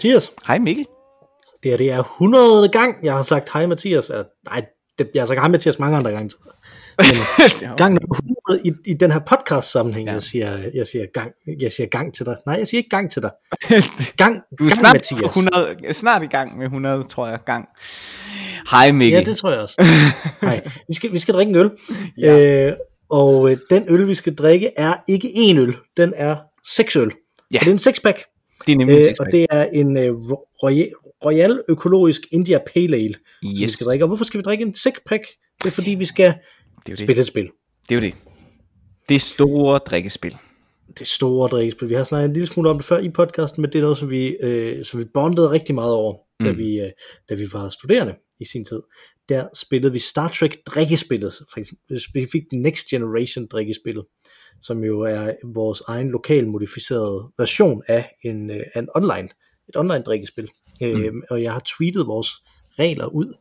Mathias. Hej Mikkel. Det her det er 100. gang, jeg har sagt hej Mathias. Nej, det, jeg har sagt hej Mathias mange andre gange. Men gang nummer 100 i, i den her podcast sammenhæng, ja. jeg, siger, jeg, siger gang, jeg siger gang til dig. Nej, jeg siger ikke gang til dig. Gang, du er gang, snart, Mathias. 100, snart i gang med 100, tror jeg, gang. Hej Mikkel. Ja, det tror jeg også. Hej. Vi skal, vi skal drikke en øl. Ja. Øh, og øh, den øl, vi skal drikke, er ikke én øl. Den er seks øl. Ja. Og det er en sexpack. Det er nemlig Øh, og sixpack. det er en øh, Royal, Royal Økologisk India Pale Ale, som vi Yes. skal drikke. Og hvorfor skal vi drikke en sexpack? Det er fordi, vi skal Det er jo det. spille et spil. Det er jo det. Det store drikkespil. Det store drikkespil. Vi har snakket en lille smule om det før i podcasten, men det er noget, som vi, øh, som vi bondede rigtig meget over, mm. da, vi, øh, da vi var studerende i sin tid. Der spillede vi Star Trek drikkespillet, for eksempel specifikt Next Generation drikkespillet, som jo er vores egen lokal modificerede version af en, øh, en online, et online drikkespil. Mm. Øh, og jeg har tweetet vores regler ud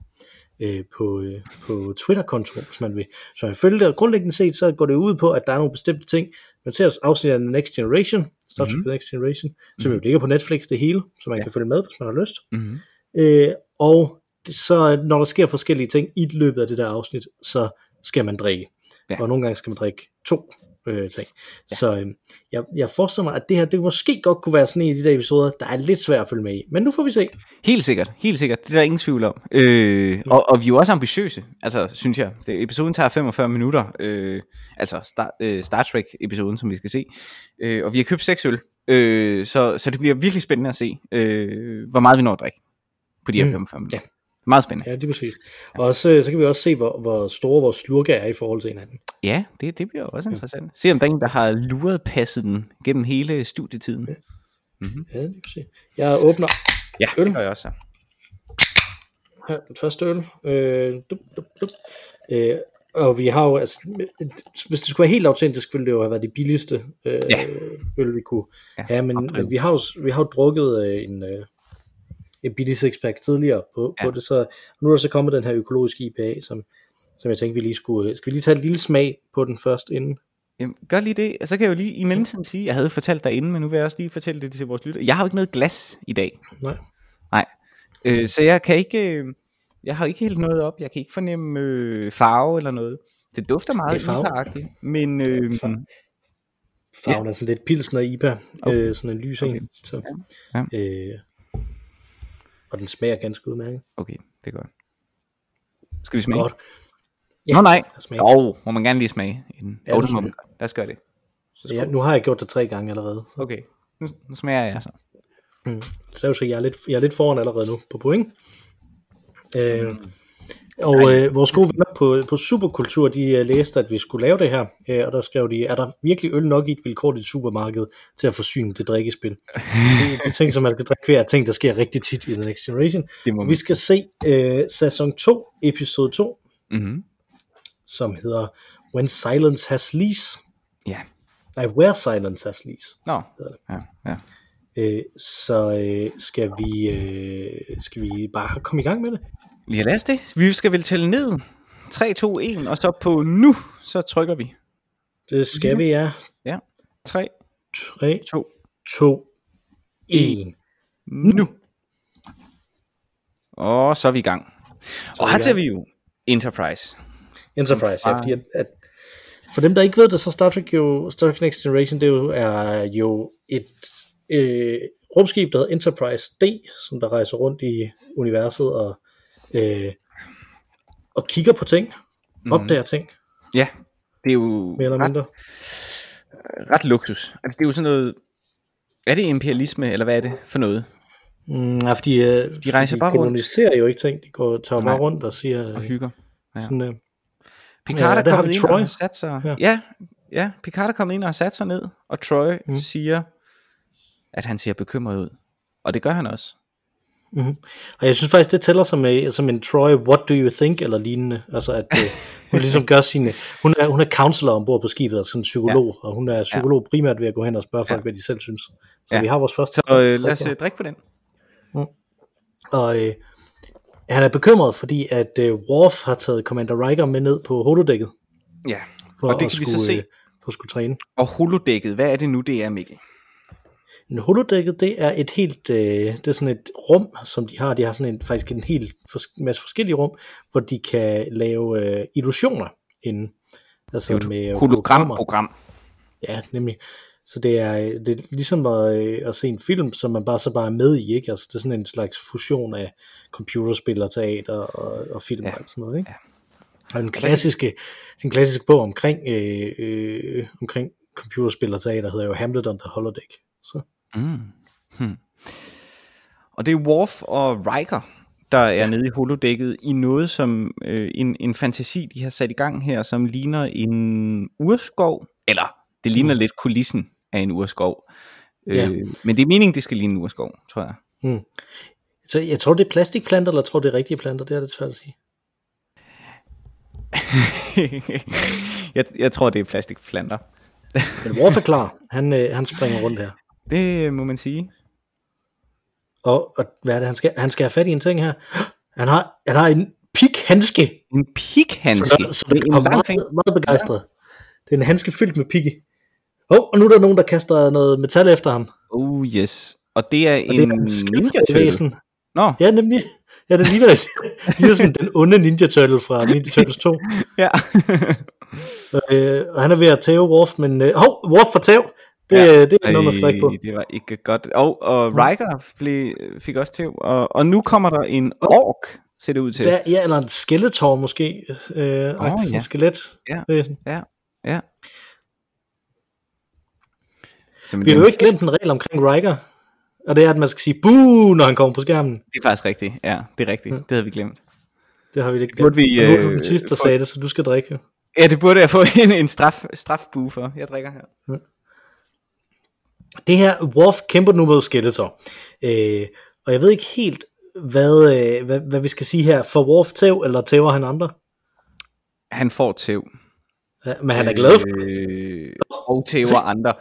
øh, på, øh, på Twitter-konto, hvis man vil. Så jeg følger det, og grundlæggende set, så går det ud på, at der er nogle bestemte ting. Man ser afsnit af Next Generation, Star Trek Mhm. mm-hmm. Next Generation, som jo ligger på Netflix det hele, så man Ja. kan følge med, hvis man har lyst. Mm-hmm. Øh, og så når der sker forskellige ting i løbet af det der afsnit, så skal man drikke. Ja. Og nogle gange skal man drikke to øh, ting. Ja. Så øh, jeg, jeg forestiller mig, at det her, det måske godt kunne være sådan en af de der episoder, der er lidt svært at følge med i. Men nu får vi se. Helt sikkert, helt sikkert. Det er der ingen tvivl om. Øh, og, og vi er jo også ambitiøse, altså synes jeg. Det, episoden tager 45 minutter, øh, altså Star, øh, Star Trek-episoden, som vi skal se. Øh, og vi har købt seks øl, øh, så, så det bliver virkelig spændende at se, øh, hvor meget vi når at drikke på de her Mm, 45 minutter. ja. Meget spændende. Ja, det er præcis. Og også, øh, så kan vi også se, hvor, hvor store vores slurke er i forhold til hinanden. Ja, det, det bliver også interessant. Se om der er en, der har luret passet den gennem hele studietiden. Ja, det kan vi se. Jeg åbner Ja, Øl. det gør jeg også. her, den første øl. Øh, dup, dup, dup. Øh, og vi har jo, altså, hvis det skulle være helt autentisk, ville det jo have været de billigste øh, Ja. øl, vi kunne Ja, ja, have, men, men vi har jo, vi har jo drukket øh, en, øh, en billig sixpack tidligere på, Ja. på det, så nu er der så kommet den her økologiske IPA, som, som jeg tænkte, vi lige skulle, skal vi lige tage et lille smag på den først inden? Jamen, gør lige det. Så kan jeg jo lige i mellemtiden sige, jeg havde fortalt dig inden, men nu vil jeg også lige fortælle det til vores lytter. Jeg har jo ikke noget glas i dag. Nej. Nej. Øh, så jeg kan ikke, øh, jeg har ikke helt noget op. Jeg kan ikke fornemme øh, farve eller noget. Det dufter meget. IPA-agtigt, men øh, Farve. Farven er sådan lidt pilsner IPA, Okay. øh, sådan en lys Okay. en. Så, Ja. øh, og den smager ganske udmærket. okay, det er godt. Skal vi smage? Godt. Ja. Nå nej, jo, må man gerne lige smage. Inden. Ja, Ja, det må man. Lad os gøre det. Så Ja, skål. nu har jeg gjort det tre gange allerede. Okay, nu, nu smager jeg så. Mm. Så jeg er lidt, jeg er lidt foran allerede nu på point. Øh, og øh, vores gode venner på, på Superkultur, de øh, læste, at vi skulle lave det her, øh, og der skrev de, er der virkelig øl nok i et vilkårligt supermarked til at forsyne det drikkespil? det, de ting, som man skal drikke hver, er ting, der sker rigtig tit i The Next Generation. Det må Vi skal se øh, sæson 2, episode 2, Mm-hmm. som hedder When Silence Has Lease. Ja. Nej, Where Silence Has Lease. Nå, ja, ja. Øh, så øh, skal vi øh, skal vi bare komme i gang med det? Ja, lad os det. Vi skal vel tælle ned. 3, 2, 1, og så på nu, så trykker vi. Det skal vi, ja. Ja. 3, 3, 2, 2, 1. nu. Og så er vi i gang. er og her ser vi jo Enterprise. Enterprise, ja, fordi at, at for dem, der ikke ved det, så Star Trek, jo, Star Trek Next Generation, det er jo, er jo et øh, rumskib, der hedder Enterprise D, som der rejser rundt i universet og, øh, og kigger på ting, Mhm. opdager ting, Ja, det er jo mere eller ret, mindre. ret luksus. Altså det er jo sådan noget... Er det imperialisme, eller hvad er det for noget? Mm, ja, fordi øh, De rejser de bare rundt. jo ikke ting, de går, tager bare rundt og siger, Og øh, hygger. Ja. sådan, øh, Picard Ja, er kommet ind Troy. og sat sig... Ja. Ja. ja, Picard er kommet ind og sat sig ned, og Troy Mm. mm. siger, at han ser bekymret ud. Og det gør han også. Mm-hmm. Og jeg synes faktisk, det tæller som, øh, som en Troy, what do you think, eller lignende. Altså, at øh, hun ligesom gør sine... Hun er, hun er counselor ombord på skibet, altså sådan en psykolog, ja. og hun er psykolog ja. primært ved at gå hen og spørge folk, ja. Hvad de selv synes. Så Ja. vi har vores første... Så øh, lad os øh, drikke på den. Og øh, han er bekymret, fordi at øh, Worf har taget Commander Riker med ned på holodækket. Ja, og det kan vi skulle, så se. Øh, for at skulle træne. Og holodækket, hvad er det nu, det er, Mikkel? En holodækket, det er et helt, øh, det er sådan et rum, som de har. De har sådan en, faktisk en hel fors- masse forskellige rum, hvor de kan lave øh, illusioner inde. Altså Det er med hologramprogram. Ja, nemlig. Så det er, øh, det er ligesom at, øh, at se en film, som man bare så bare er med i, ikke? Altså det er sådan en slags fusion af computerspil og teater og, og film Ja. og sådan noget, ikke? Ja. Og den klassiske, den klassiske bog omkring, øh, øh, omkring computerspil og teater hedder jo Hamlet on the Holodeck. Så Mm. Hmm. Og det er Worf og Riker, der er nede i holodækket i noget som øh, en, en fantasi, de har sat i gang her, som ligner en urskov, eller det ligner Mm. lidt kulissen af en urskov. Ja. Øh, men det er meningen, det skal ligne en urskov, tror jeg. Så jeg tror, det er plastikplanter, eller jeg tror, det er rigtige planter. Det er lidt svært at sige. jeg, jeg tror, det er plastikplanter. Men Worf er klar. Han, øh, han springer rundt her. Det må man sige. Og, og hvad er det, han skal? Han skal have fat i en ting her. Han har, han har en pikhandske. En pikhandske. Så, så Det er en meget, meget begejstret. Det er en handske fyldt med pigge. Oh, og nu er der nogen, der kaster noget metal efter ham. Oh yes. Og det er Og en en ninja turtle. Nå, Ja, nemlig. Ja, det ligner, ligner sådan den onde Ninja Turtle fra Ninja Turtles 2. ja. Øh, og han er ved at tæve Worf, men... Øh, hov, Worf for tæv! Det, Ja. ja. det er noget, man skal på. Det var ikke godt. Og, og Riker blev, fik også til. Og, og nu kommer der en ork, ser det ud til. Der, ja, eller en skeletor måske. Øh, oh, ja. ja. skelet. Ja. Ja, ja. Som Vi har jo ikke glemt en regel omkring Riker. Og det er, at man skal sige boo, når han kommer på skærmen. Det er faktisk rigtigt. Ja, det er rigtigt. Ja. Det havde vi glemt. Det har vi ikke Burde glemt. vi, Og nu er du øh, den sidste, der sagde det, så du skal drikke. Ja, det burde jeg få en, en straf, strafbue for. Jeg drikker her. Det her, Worf kæmper nu mod Skeletor. Øh, og jeg ved ikke helt, hvad, øh, hvad, hvad vi skal sige her. For Worf tæv, eller tæver han andre? Han får tæv. Ja, men han er glad for Øh, og tæver andre.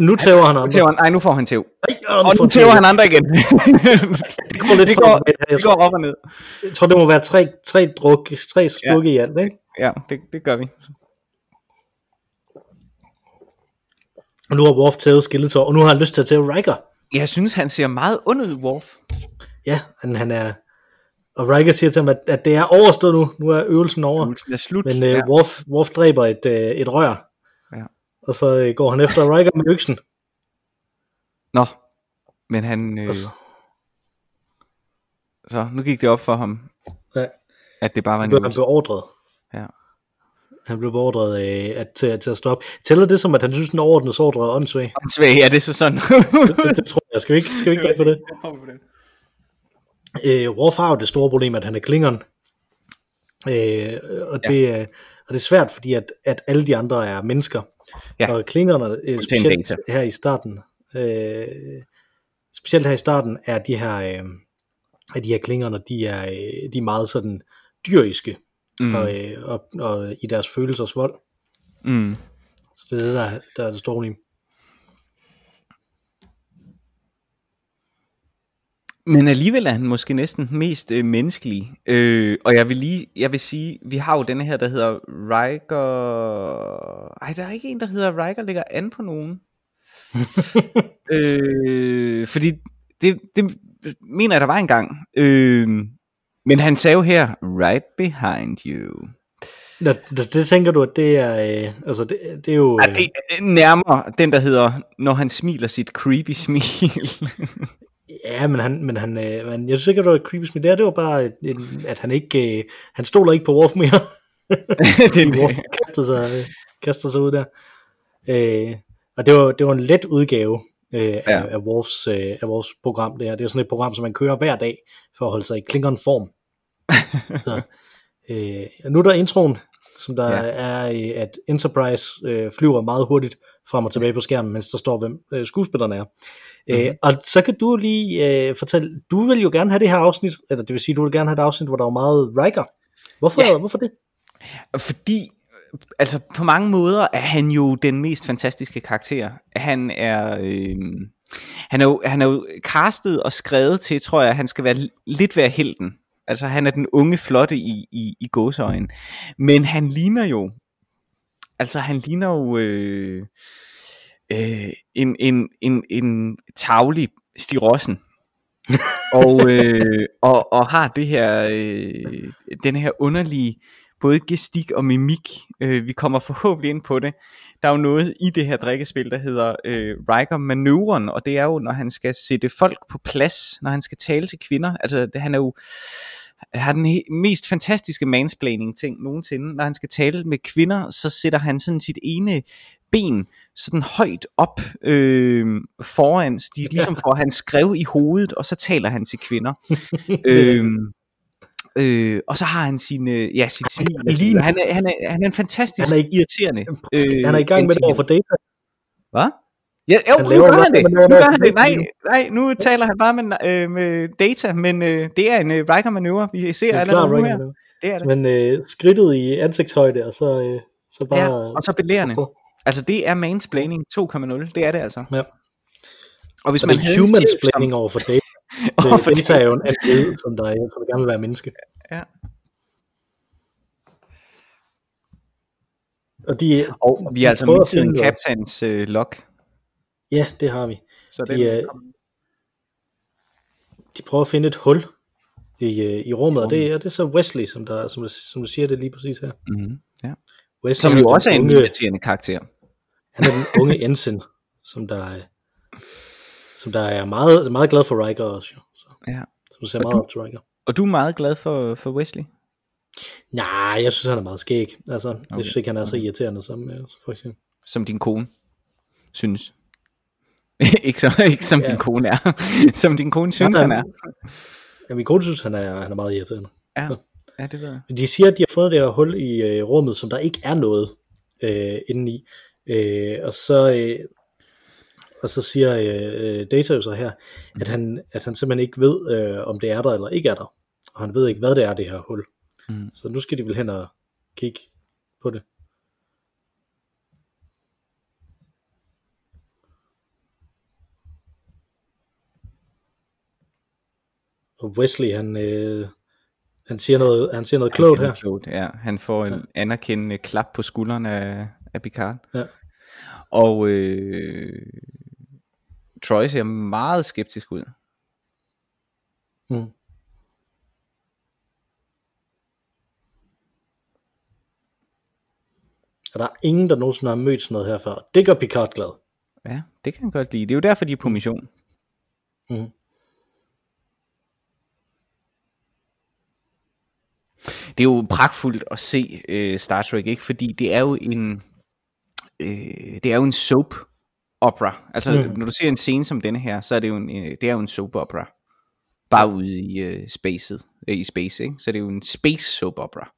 Nu tæver han Nu andre. tæver nej, nu får han tæv. Ej, Og nu han tæver tæv. han andre igen. Det går lidt det går, og det går op og ned. jeg tror, det må være tre, tre, druk, tre stykke ja. i alt, ikke? Ja, det, det gør vi. Og nu har Worf tævet Skeletor, og nu har han lyst til at tæve Riker. Jeg synes, han ser meget ond ud, Worf. Ja, han, han er... Og Riker siger til ham, at, at det er overstået nu. Nu er øvelsen over. Øvelsen er slut. Men øh, ja. Worf, Worf dræber et, øh, et rør. Ja. Og så øh, går han efter Riker med øksen. Nå, men han... Øh, så- så nu gik det op for ham, Ja. at det bare var en blev han øvelse. beordret. Ja. Han blev beordret øh, at, til, at, til at stoppe. Tæller det som, at han synes, den overordnede ordre er åndssvag? Svag, ja, det er så sådan. det, det, tror jeg. Skal vi ikke, skal vi ikke på det? Øh, Worf har jo det store problem, at han er klingeren. Øh, og, det, er, og det er svært, fordi at, at alle de andre er mennesker. Ja. Og klingerne, øh, specielt her i starten, øh, specielt her i starten, er de her, øh, er de her klingerne, de er, øh, de er meget sådan dyriske, Mm. og, øh, og, og i deres følelsers vold. Mm. Så det er det, der, der er det store problem. Men alligevel er han måske næsten mest øh, menneskelig. Øh, og jeg vil lige, jeg vil sige, vi har jo denne her, der hedder Riker... Ej, der er ikke en, der hedder Riker ligger an på nogen. øh, fordi det, det mener jeg, der var engang. Øh, men han sagde jo her, right behind you. Nå, det, det tænker du, at det er, øh, altså det, det er jo... Ja, det er nærmere den, der hedder, når han smiler sit creepy smil. Ja, men han, men han, øh, men jeg synes ikke, at det var et creepy smil. Det, det var bare, en, at han ikke, øh, han stoler ikke på Worf mere. det, er Worf kastede sig, øh, kastede sig ud der. Øh, og det var, det var en let udgave øh, ja. Af, af, Worfs, øh, af vores program. Det, her. det er sådan et program, som man kører hver dag, for at holde sig i klingeren form. Så, øh, nu er der introen, som der Ja. er, at Enterprise øh, flyver meget hurtigt frem og tilbage på skærmen, mens der står, hvem øh, skuespillerne er. Mm-hmm. Øh, og så kan du lige øh, fortælle, du vil jo gerne have det her afsnit, eller det vil sige, du vil gerne have et afsnit, hvor der er meget Riker. Hvorfor, Ja. hvorfor det? Fordi, altså på mange måder er han jo den mest fantastiske karakter. Han er, øh, han er, jo, han er jo castet og skrevet til, tror jeg, han skal være lidt være helten. Altså han er den unge flotte i, i, i gåseøjen. Men han ligner jo, altså han ligner jo, øh, øh, en, en, en, en tavlig stirossen. og, øh, og, og har det her, øh, den her underlige både gestik og mimik. Øh, vi kommer forhåbentlig ind på det. Der er jo noget i det her drikkespil, der hedder øh, Riker Manøvren, og det er jo, når han skal sætte folk på plads, når han skal tale til kvinder. Altså, det, han er jo har den mest fantastiske mansplaining ting nogensinde. Når han skal tale med kvinder, så sætter han sådan sit ene ben sådan højt op øh, foran, de ligesom får han skrev i hovedet, og så taler han til kvinder. øh, øh, og så har han sin, øh, ja, og sådan noget. Han er, han, er, han er en fantastisk Han er ikke- irriterende. Øh, han er i gang med det over for data. Hvad? Ja, jo, Han nu gør han det. han Nu gør han det. Nej, nej, nu taler han bare med, øh, med data, men øh, det er en øh, Riker manøvre. Vi ser er allerede nu her. Det er det. Men øh, skridtet i ansigtshøjde, og så, øh, så bare... Ja, og så belærende. Altså det er mansplaining 2.0. Det er det altså. Ja. Og hvis Og man det er en human chef, splaining over for data. som, Det, over for data er jo en android, som der, er, som der gerne vil være menneske. Ja. Og de, og vi har altså mistet en kaptajns øh, log. Ja, det har vi. Så De, den, øh, de prøver at finde et hul i, øh, i rummet, og det, er- det er så Wesley, som, der, som, som du siger det lige præcis her. mm-hmm, ja. Wesley Som er jo også er en irriterende karakter. Han er den unge ensign, som der er, som der er meget, meget glad for Riker også. Jo. Så, Ja. som ser Og meget du- op til Riker. Og du er meget glad for, for Wesley? Nej, jeg synes, han er meget skæg. Altså, okay. Jeg synes ikke, han er så irriterende som, øh, for eksempel. Som din kone synes. ikke, så, ikke som ja. Din kone er. som din kone synes, Nej, han er. Ja, min kone synes, han er, han er meget irriterende. Ja, ja det ved jeg. De siger, at de har fundet det her hul i øh, rummet, som der ikke er noget øh, inde i. Øh, og så... Øh, og så siger øh, øh, Data jo så her, at han, at han simpelthen ikke ved, øh, om det er der eller ikke er der. Og han ved ikke, hvad det er, det her hul. Mm. Så nu skal de vel hen og kigge på det. Og Wesley, han, øh, han siger noget, han siger noget Han klogt siger her. Klogt, ja. Han får en anerkendende klap på skulderen af, af Picard. Ja. Og øh, Troy ser meget skeptisk ud. Mm. Og der er ingen, der nogensinde har mødt sådan noget her før. Det gør Picard glad. Ja, det kan han godt lide. Det er jo derfor, de er på mission. Mm. Det er jo pragtfuldt at se øh, Star Trek, ikke? Fordi det er jo en øh, det er jo en soap opera. Altså, mm. når du ser en scene som denne her, så er det jo en, øh, det er jo en soap opera. Bare ude i øh, spacet, øh, i space, ikke? Så det er jo en space soap opera.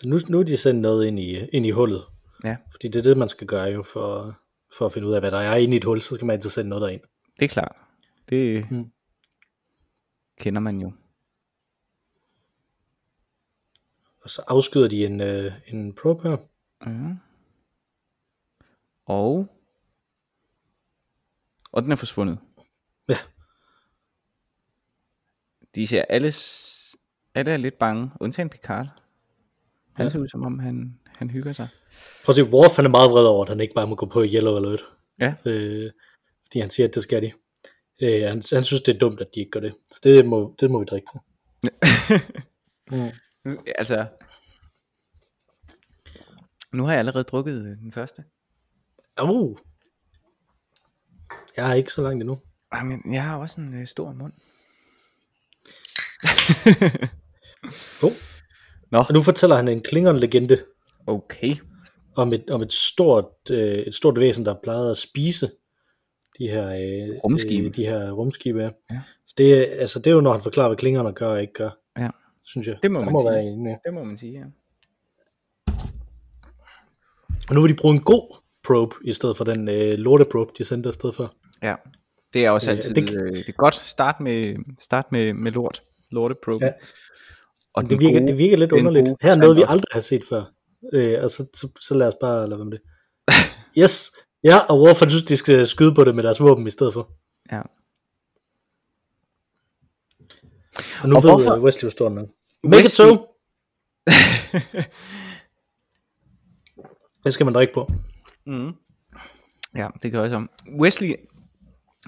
Så nu, nu er de sendt noget ind i, ind i hullet. Ja, Fordi det er det, man skal gøre jo for, for at finde ud af, hvad der er inde i et hul. Så skal man altid sende noget derind. det er klart. Det mm. kender man jo. Og så afskyder de en, øh, en probe her. Ja. Og og den er forsvundet. Ja. De ser alle, s- alle er lidt bange, undtagen Picard. Han Ja. ser ud som om, han, han hygger sig. Prøv at se, Worf han er meget vred over, at han ikke bare må gå på Yellow Alert. Ja. Øh, fordi han siger, at det skal de. Øh, han, han synes, det er dumt, at de ikke gør det. Så det må, det må vi drikke til. mm. Nu- Altså, nu har jeg allerede drukket øh, den første. Uh. Jeg er ikke så langt endnu. Ej, men jeg har også en øh, stor mund. Oh. Nå, Og nu fortæller han en Klingon-legende okay. om et, om et stort, øh, et stort væsen, der plejede at spise de her, øh, Rumskibe. Øh, de her rumskibe. Ja. Så det, altså, det er jo, når han forklarer, hvad Klingoner gør og ikke gør. Ja. Synes jeg. Det må der man må sige. være en, ja. Det må man sige, ja. Og nu vil de bruge en god probe, i stedet for den øh, lorteprobe, de sendte afsted for. Ja, det er også Øh, altid, det- det, øh, det er godt start med, start med, med lort, lorteprobe. Ja. Og det virker, gode- det virker lidt underligt. gode Her er noget, vi aldrig har set før. Øh, og så, så, så lad os bare lade være med det. Yes! Ja, og hvorfor synes de skal skyde på det med deres våben i stedet for? Ja. Og nu Og ved hvorfor-? Wesley, hvor stor den er. Make it Wesley- so! Det skal man drikke på. Mm. Ja, det gør jeg så. Wesley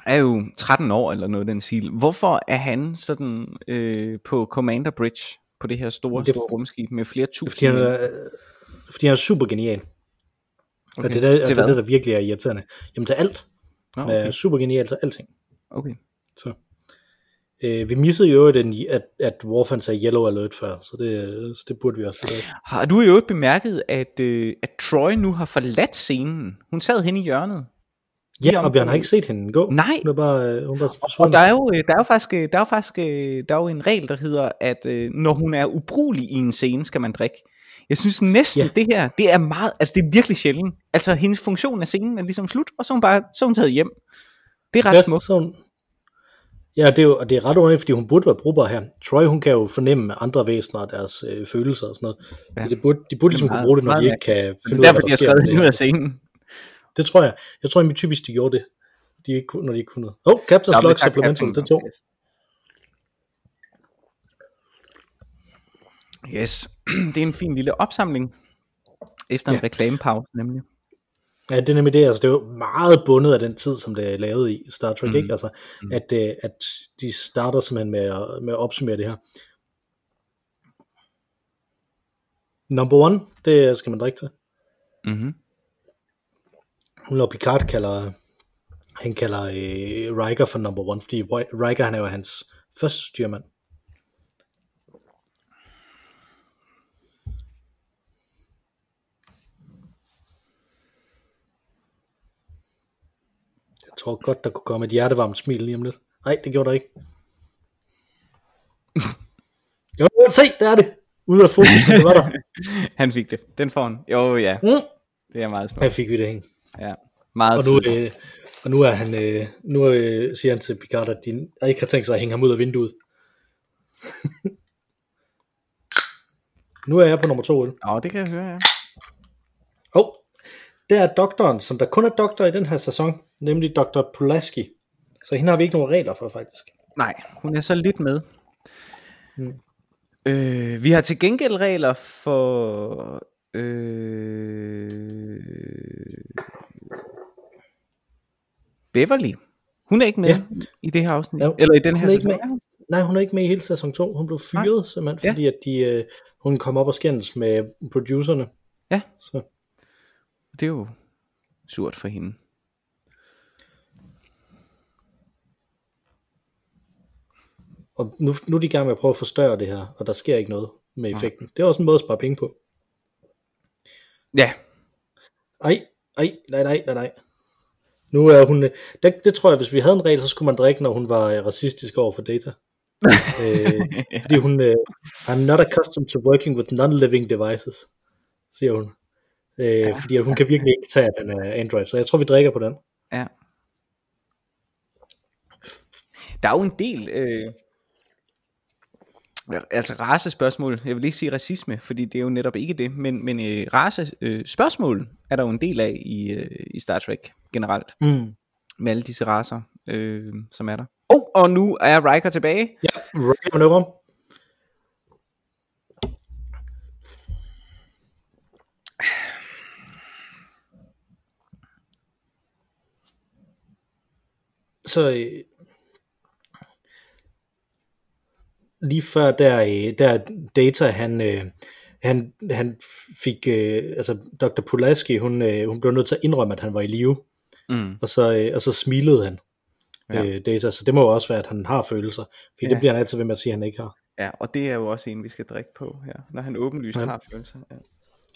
er jo 13 år eller noget den stil. Hvorfor er han sådan øh, på Commander Bridge på det her store, Det er- store rumskib med flere Fordi tusind? han er, fordi han er super genial. Okay. Og det er, det, det, er der virkelig er irriterende. Jamen til alt. Nå, Okay. Er okay. super genial til alting. okay. Så. Øh, vi missede jo den, at, at Worf han sagde yellow alert før, så det, så det burde vi også gjort. Har du jo bemærket, at, øh, at Troy nu har forladt scenen? Hun sad hen i hjørnet. Ja, om- og vi har ikke set hende gå. Nej. Hun er bare, øh, hun er bare Og der er jo, øh, der er jo faktisk, øh, der er jo faktisk der er jo en regel, der hedder, at når hun er ubrugelig i en scene, skal man drikke. Jeg synes næsten, Ja. ja. det her, det er meget, altså det er virkelig sjældent. Altså hendes funktion af scenen er ligesom slut, og så er hun bare, så er hun taget hjem. Det er ret ja, smukt. så hun, ja, det er jo, og det er ret underligt, fordi hun burde være brugbar her. Troy, hun kan jo fornemme andre væsener og deres øh, følelser og sådan noget. Ja. Det burde, de burde ligesom kunne bruge det, når de ikke kan Det finde er ud af, derfor, hvad de der har sker. skrevet ud det. af scenen. Det tror jeg. Jeg tror, at typisk de gjorde det. De ikke, kunne- når de ikke kunne noget. Åh, oh, Log tak, Supplemental, Captain. det tog. Yes, det er en fin lille opsamling. Efter en Ja. reklamepause, nemlig. Ja, det er nemlig det. Altså, det er jo meget bundet af den tid, som det er lavet i Star Trek, Mm. ikke? Altså, mm. at, øh, at de starter simpelthen med at, med at opsummere det her. Number one, det skal man drikke til. Mm-hmm. Når Picard kalder, han kalder øh, Riker for number one, fordi Riker, han er jo hans første styrmand. Jeg tror godt, der kunne komme et hjertevarmt smil lige om lidt. Nej, det gjorde der ikke. Jo, se, der er det. Ude af fokus, det var der. Han fik det. Den får han. Jo, ja. Mm. Det er meget smukt. Her fik vi det hæng. Ja. Meget Og nu, tydeligt. øh, og nu er han, øh, nu øh, siger han til Picard, at de ikke har tænkt sig at hænge ham ud af vinduet. nu er jeg på nummer to. Nå, det kan jeg høre, ja. oh, der er doktoren, som der kun er doktor i den her sæson, nemlig Dr. Pulaski. Så hende har vi ikke nogen regler for, faktisk. Nej, hun er så lidt med. Mm. Øh, vi har til gengæld regler for... Øh, Beverly. Hun er ikke med Ja. ja. i det her afsnit. Jo, Eller i den her Hun er ikke sæson. med. Nej, hun er ikke med i hele sæson 2. Hun blev fyret, simpelthen, Ja. fordi at de, øh, hun kom op og skændes med producerne. Ja. Så. Det er jo surt for hende. Og nu, nu er de i gang med at prøve at forstørre det her, og der sker ikke noget med effekten. Det er også en måde at spare penge på. Ja, Ej, ej, nej, nej, nej, nej. Nu er hun... øh, Det, det tror jeg, hvis vi havde en regel, så skulle man drikke, når hun var øh, racistisk over for data. øh, fordi hun... Øh, I'm not accustomed to working with non-living devices, siger hun. Øh, ja. Fordi hun kan virkelig ikke tage, at den er Android. Så jeg tror, vi drikker på den. Ja. Der er jo en del, øh, altså racespørgsmål, jeg vil ikke sige racisme, fordi det er jo netop ikke det, men, men øh, racespørgsmål øh, er der jo en del af i, øh, i Star Trek generelt, Mm. med alle disse racer, øh, som er der. Oh, og nu er Riker tilbage. Ja, right manøvre. Så øh, lige før der, øh, der Data, han, øh, han, han fik, øh, altså Dr. Pulaski, hun, hun blev nødt til at indrømme, at han var i live, Mm. og så, og så smilede han Ja. øh, Data, så det må jo også være, at han har følelser, fordi Ja. det bliver han altid ved med at sige, at han ikke har. Ja, og det er jo også en, vi skal drikke på her, når han åbenlyst Ja. har følelser. Ja.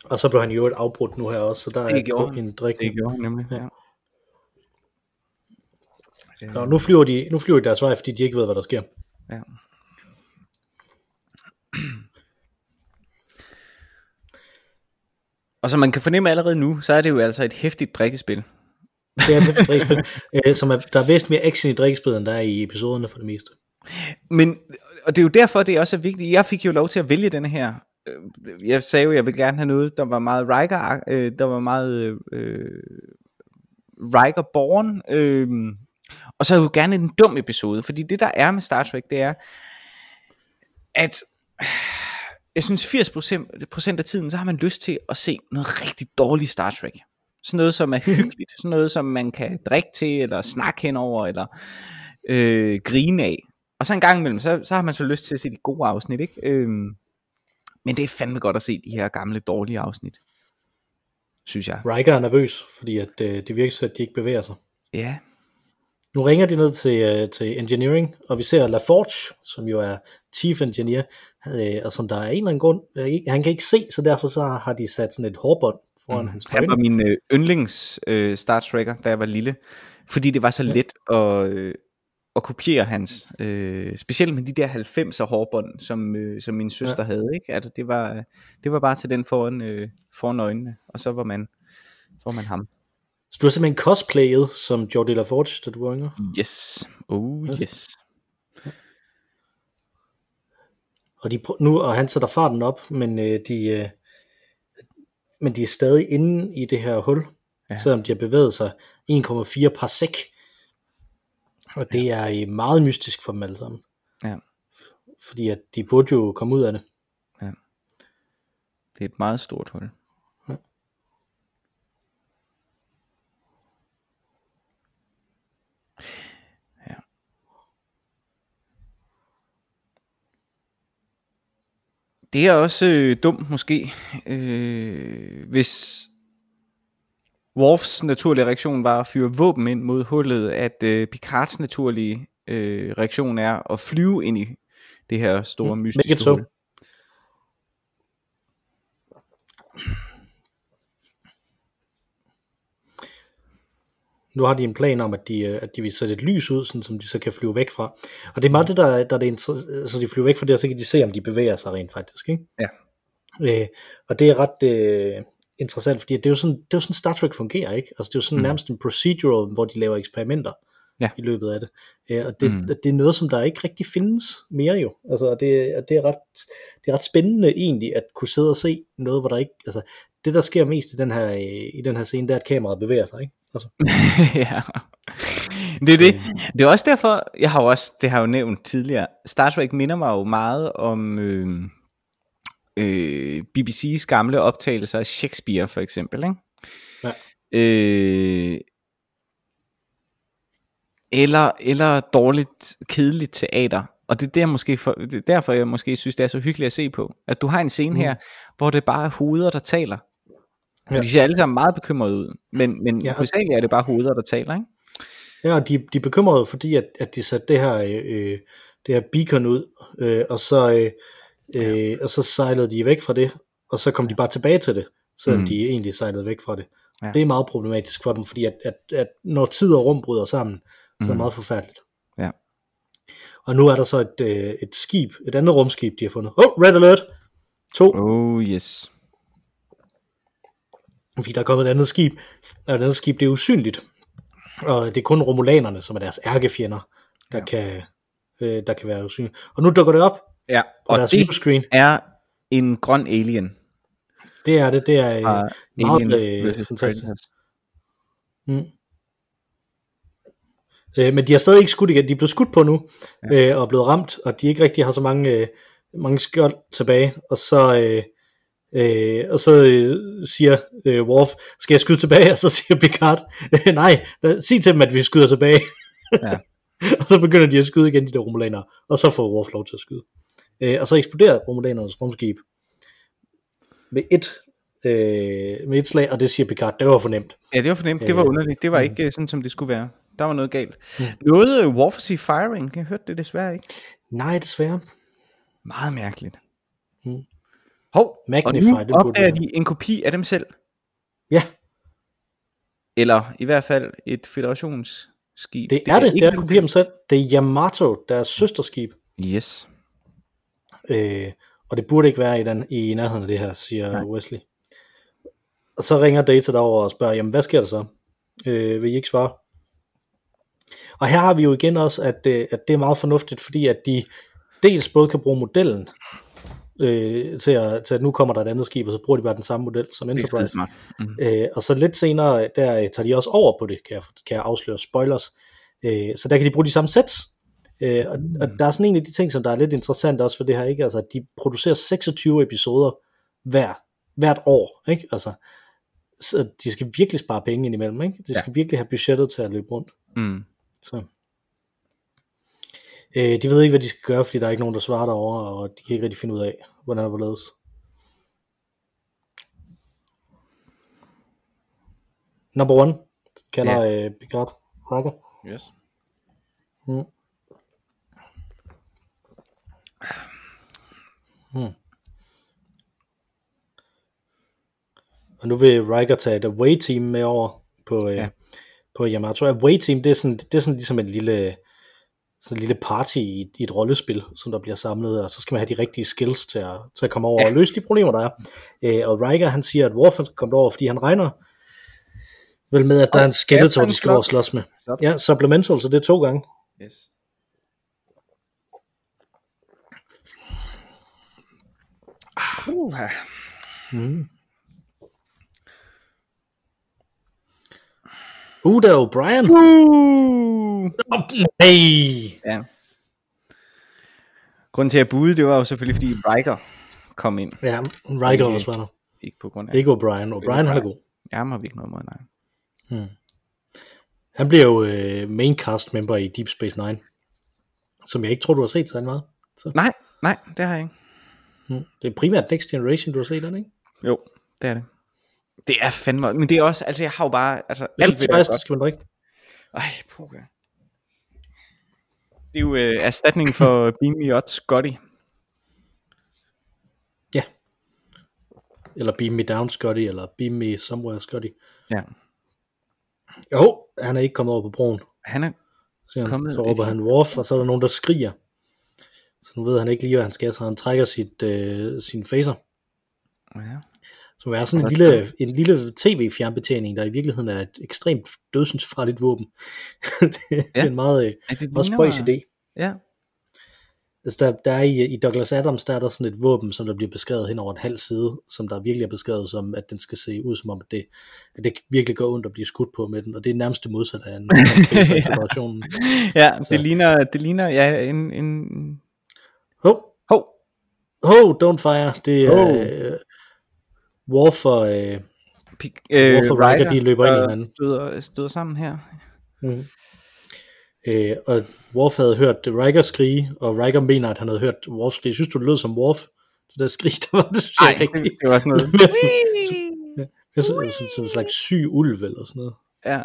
Og så blev han jo et afbrudt nu her også, så der Det er gjorde en drik. Det gjorde han nemlig, ja. Nå, nu flyver, de, nu flyver de deres vej, fordi de ikke ved, hvad der sker. ja. Og som man kan fornemme allerede nu, så er det jo altså et hæftigt drikkespil. Det er et drikkespil, øh, som er, der er væsentligt mere action i drikkespillet, end der er i episoderne for det meste. Men, og det er jo derfor, det er også er vigtigt. Jeg fik jo lov til at vælge denne her. Øh, Jeg sagde jo, jeg ville gerne have noget, der var meget Riker, øh, der var meget øh, Riker born. Øh, og så er jo gerne en dum episode, fordi det der er med Star Trek, det er, at jeg synes 80% procent af tiden, så har man lyst til at se noget rigtig dårligt Star Trek. Sådan noget, som er hyggeligt. Sådan noget, som man kan drikke til, eller snakke henover, eller øh, grine af. Og så en gang imellem, så, så har man så lyst til at se de gode afsnit, ikke? Øhm, men det er fandme godt at se de her gamle, dårlige afsnit. Synes jeg. Riker er nervøs, fordi at, øh, det virker så, at de ikke bevæger sig. Ja. Nu ringer de ned til, øh, til engineering, og vi ser LaForge, som jo er chief engineer, øh, og som der er en eller anden grund, øh, han kan ikke se, så derfor så har de sat sådan et hårbånd foran mm. hans Han øjne. var min øh, yndlings øh, Star Trekker, da jeg var lille. Fordi det var så let at, øh, at kopiere hans. Øh, specielt med de der 90'er hårbånd, som, øh, som min søster ja. havde. Ikke? Altså, det, var, det var bare til den foran, øh, foran øjnene, og så var man, så var man ham. Så du har simpelthen cosplayet som Jordi LaForge, da du var yngre. Yes. Oh Ja. yes. Og, de, nu, og han sætter farten op, men øh, de, øh, men de er stadig inde i det her hul, Ja. ja. selvom de har bevæget sig 1,4 parsec. Og det er øh, meget mystisk for dem alle sammen. Ja. Fordi at de burde jo komme ud af det. Det er et meget stort hul. Det er også øh, dumt måske, øh, hvis Worfs naturlige reaktion var at fyre våben ind mod hullet, at øh, Picards naturlige øh, reaktion er at flyve ind i det her store Mm, mystiske so. Nu har de en plan om, at de, øh, at de vil sætte et lys ud, sådan, som de så kan flyve væk fra. Og det er meget det, der, der er det inter- så de flyver væk fra det, og så kan de se, om de bevæger sig rent faktisk. Ikke? Ja. Øh, og det er ret øh, interessant, fordi det er, jo sådan, det er jo sådan Star Trek fungerer, ikke? Altså det er jo sådan Mm. nærmest en procedural, hvor de laver eksperimenter Ja. i løbet af det. Øh, og det, Mm. det er noget, som der ikke rigtig findes mere jo. Altså og det, og det, er ret, det er ret spændende egentlig, at kunne sidde og se noget, hvor der ikke, altså det der sker mest i den her, øh, i den her scene, det er, at kameraet bevæger sig, ikke? Altså, ja. Det er det. Det er også derfor, jeg har jo også, det har jeg jo nævnt tidligere, Star Trek minder mig jo meget om øh, øh, BBC's gamle optagelser af Shakespeare for eksempel. Ikke? Ja. Øh, eller, eller dårligt, kedeligt teater. Og det er, der måske for, det er derfor, jeg måske synes, det er så hyggeligt at se på. At du har en scene Mm. her, hvor det bare er hoveder, der taler. Ja. Ja. De ser alle sammen meget bekymrede ud. Men, men ja. Ja. hovedsageligt er det bare hoveder, der taler. Ikke? Ja, og de, de er bekymrede, fordi at, at de satte det her, øh, det her beacon ud, øh, og, så, øh, øh, og så sejlede de væk fra det, og så kom de bare tilbage til det, selvom Mm. de egentlig sejlede væk fra det. Ja. Ja. Det er meget problematisk for dem, fordi at, at, at når tid og rum bryder sammen, så er det Mm. meget forfærdeligt. Ja. Og nu er der så et, øh, et skib, et andet rumskib, de har fundet. Oh, red alert! To, Oh yes. Fordi der er kommet et andet skib, og det andet skib, det er usynligt. Og det er kun romulanerne, som er deres ærkefjender, der, Ja. kan, øh, der kan være usynlige. Og nu dukker det op Ja, og deres det viewscreen. er en grøn alien. Det er det, det er øh, meget Alien øh, fantastisk. Mm. Øh, men de har stadig ikke skudt igen. De er blevet skudt på nu, ja. øh, og er blevet ramt, og de ikke rigtig har så mange, øh, mange skjold tilbage. Og så, øh, øh, og så øh, siger øh, Worf, skal jeg skyde tilbage? Og så siger Picard, øh, nej, da, sig til dem, at vi skyder tilbage. Ja. og så begynder de at skyde igen, de der romulanere, og så får Worf lov til at skyde. Øh, og så eksploderer romulanernes rumskib med et, øh, med et slag, og det siger Picard, det var for nemt. Ja, det var fornemt. Det var Øh, underligt. Det var ikke øh, sådan, som det skulle være. Der var noget galt. Noget øh, Warfacy Firing, jeg hørte det desværre ikke. Nej, desværre. Meget mærkeligt. Mm. Hov, Magnify, og det nu opdager de en kopi af dem selv. Ja, Eller i hvert fald et federationsskib. det er det. Det er at kopiere dem selv. Det er Yamato, deres søsterskib. Yes. Øh, og det burde ikke være i, den, i nærheden af det her, siger Nej. Nej. Wesley. Og så ringer Data derover og spørger, jamen hvad sker der så? Øh, vil I ikke svare? Og her har vi jo igen også, at, øh, at det er meget fornuftigt, fordi at de dels både kan bruge modellen øh, til, at, til at nu kommer der et andet skib, og så bruger de bare den samme model som er Enterprise. Mm. Øh, og så lidt senere, der øh, tager de også over på det, kan jeg, kan jeg afsløre spoilers. Øh, så der kan de bruge de samme sets, Øh, og, og der er sådan en af de ting, som der er lidt interessant også for det her, ikke? Altså, at de producerer 26 episoder hver, hvert år, ikke? Altså, så de skal virkelig spare penge indimellem, ikke? De skal ja. virkelig have budgettet til at løbe rundt. Mm. Så. Øh, de ved ikke, hvad de skal gøre, fordi der er ikke nogen, der svarer derovre, og de kan ikke rigtig finde ud af, hvordan det hvorledes. Number one, kalder Ja. øh, Picard Riker. Yes. Mm. Hmm. Og nu vil Riker tage et away team med over på, øh, Ja. ja. på Yamato. Away team, det er sådan, det er sådan ligesom en lille, sådan en lille party i, i et rollespil, som der bliver samlet, og så skal man have de rigtige skills til at, til at komme over ja. og løse de problemer, der er. Øh, og Riker, han siger, at Worf han skal komme over, fordi han regner vel med, at der er en skeletor, de skal over og slås med. Stop. Ja, supplemental, så det er to gange. Yes. Uh, Mm. Uh, der er O'Brien. uh. Nej. Ja. Grunden til at bude, det var jo selvfølgelig, fordi Riker kom ind. Ja, Riker også var der. Ikke på grund af... Ikke O'Brien. O'Brien, han er god. Jeg har vi ikke noget mod, nej. Han bliver jo øh, main cast member i Deep Space Nine. Som jeg ikke tror, du har set så meget. Så, Nej, nej, det har jeg ikke. mm. Det er primært Next Generation, du har set den, ikke? Jo, det er det. Det er fandme... Men det er også... Altså, jeg har jo bare... Altså, alt Alt ved det skal man drikke. Ej, puha. Det er jo øh, erstatning for Beam Me Up Scotty. Ja. Eller Beam Me Down Scotty, eller Beam Me Somewhere Scotty. Ja. Jo, han er ikke kommet over på broen. Han er... Så, han, Kommet så råber han Worf, og så er der nogen, der skriger. Så nu ved han ikke lige, hvad han skal, så han trækker sit, øh, sin phaser. Ja. Som er sådan en lille, en lille tv-fjernbetjening, der i virkeligheden er et ekstremt dødsensfarligt våben. det, ja. det er en meget, øh, Ja, det meget spøjs idé. Ja. Altså der, der er i, i Douglas Adams, der er der sådan et våben, som der bliver beskrevet hen over en halv side, som der virkelig er beskrevet som, at den skal se ud som om, at det, at det virkelig går ondt at blive skudt på med den, og det er nærmest det modsatte af en operationen. ja, Så. det ligner, det ligner ja, en, en... Hov, Hov, hov, don't fire, det er øh, War for, øh, pik, øh, Hvorfor Riker, de løber ind i hinanden. Støder, støder sammen her. mm. øh, og Worf havde hørt Riker skrige, og Riker mener, at han havde hørt Worf skrige. Synes du, det lød som Worf? Det der skrig, der var det, synes jeg rigtigt. det var sådan noget. Er sådan, sådan, sådan en slags syg ulv eller sådan noget. ja.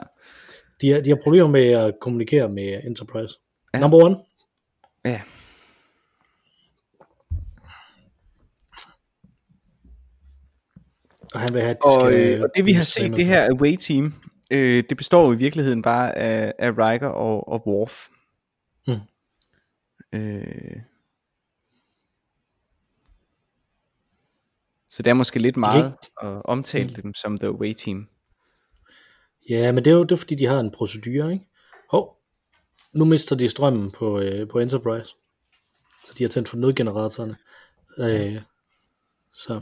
De har, de har problemer med at kommunikere med Enterprise. Ja. Number one. ja. Og han vil have, de Og, skal, øh, og det vi har set, det her away team, øh, det består i virkeligheden bare af, af Riker og, og Worf. Mm. Øh, så det er måske lidt meget at omtale Mm. dem som the away team. Ja, men det er jo det er, fordi, de har en procedure, ikke? Hov, nu mister de strømmen på, øh, på Enterprise. Så de har tændt for nødgeneratorerne. Øh, så.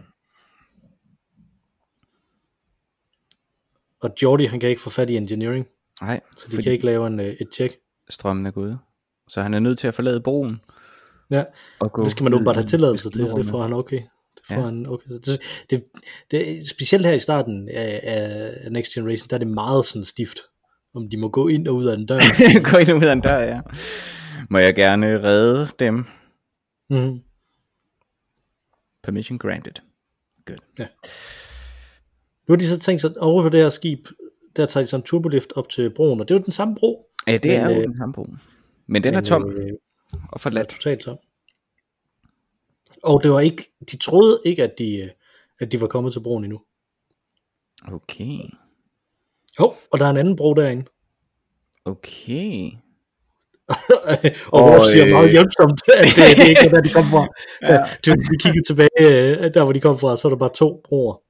Og Jordi, han kan ikke få fat i engineering, Nej, så de kan ikke lave en, øh, et tjek. strømmen er gået. Så han er nødt til at forlade broen. Ja, Og gå det skal man åbenbart have tilladelse til, og det får han okay. Det får Ja. ja. han okay. Så det, det, det, specielt her i starten af, af Next Generation, der er det meget sådan stift, om de må gå ind og ud af en dør. Gå ind og ud af en dør, ja. Må jeg gerne redde dem? mm. Permission granted. Nu har de så tænkt sig over på det her skib, der tager de så en turbolift op til broen, og det er jo den samme bro. Ja, det Men, er jo øh, den samme bro. Men den er men, tom Øh, og er forladt. totalt tom. Og det var ikke, de troede ikke, at de, øh, at de var kommet til broen endnu. Okay. Jo, og der er en anden bro derinde. Okay. og Worf siger øh, meget hjælpsomt, at det, det er ikke der, de kom fra. Ja. Du, vi kigger tilbage, øh, der hvor de kom fra, så er der bare to broer.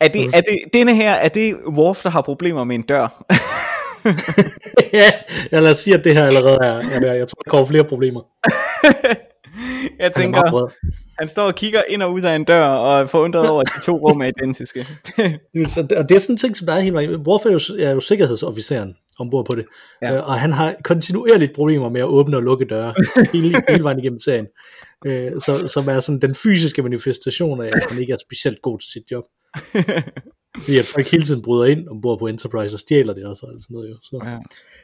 Er det, er det, denne her, er det Worf, der har problemer med en dør? ja, ja, lad os sige, at det her allerede er, er. Jeg tror, der kommer flere problemer. Jeg Han er tænker, bred. han står og kigger ind og ud af en dør, og er forundret over, at de to rum er identiske. Så, og det er sådan en ting, som der er helt vejen. Worf er jo, er jo sikkerhedsofficeren ombord på det. Ja. Ja. Øh, og han har kontinuerligt problemer med at åbne og lukke døre hele, hele vejen igennem serien. Øh, så, som er sådan den fysiske manifestation af, at han ikke er specielt god til sit job. Fordi at folk hele tiden bryder ind ombord på Enterprise og stjæler det og så, og sådan noget jo. Så. Ja.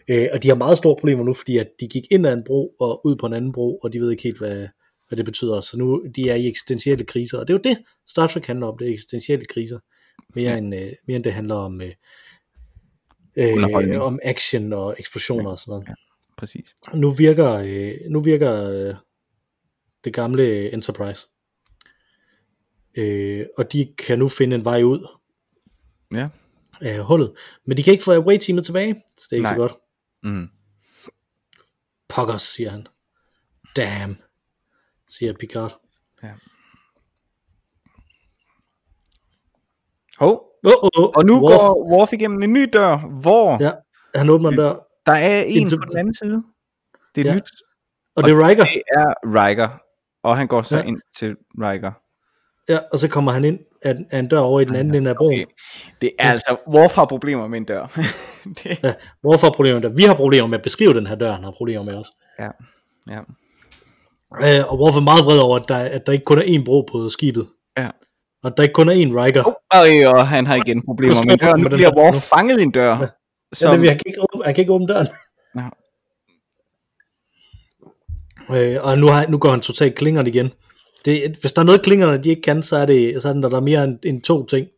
Øh, og de har meget store problemer nu, fordi at de gik ind ad en bro og ud på en anden bro, og de ved ikke helt, hvad, hvad det betyder. Så nu de er i eksistentielle kriser, og det er jo det, Star Trek handler om, det er eksistentielle kriser. Mere, Ja. end, øh, mere end det handler om, øh, øh, om action og eksplosioner og sådan noget. Præcis. Nu virker, øh, nu virker øh, det gamle Enterprise. Øh, og de kan nu finde en vej ud Ja. af hullet. Men de kan ikke få away-teamet tilbage, så det er ikke Nej. så godt. Mm. Poggers, siger han. Damn, siger Picard. Hov, Oh, oh, oh. og nu Worf, går Worf igennem en ny dør, hvor Ja, han åbner en dør, der er en Indtil- på den anden side. Det er Ja. nyt. og det er Riker. Det er Riker. Og han går så Ja. ind til Riker. Ja, og så kommer han ind af, af en dør over i den anden ende af broen. Okay. Det er altså, Worf har problemer med en dør. det, Ja, hvorfor har problemer der? Vi har problemer med at beskrive den her dør, han har problemer med os. ja, ja, Øh, og hvorfor er meget vred over, at der, at der ikke kun er én bro på skibet. ja. Og der ikke kun er én Riker. Oh, og, og han har igen problemer med en står dør. han Nu med bliver Worf fanget i en dør. Ja, Som, det, han, kan ikke åbne, han kan ikke åbne døren. Ja. Øh, og nu, har, nu går han totalt klingeren igen. Det, hvis der er noget klingerne, de ikke kan, så er det, så det når der er mere end, end to ting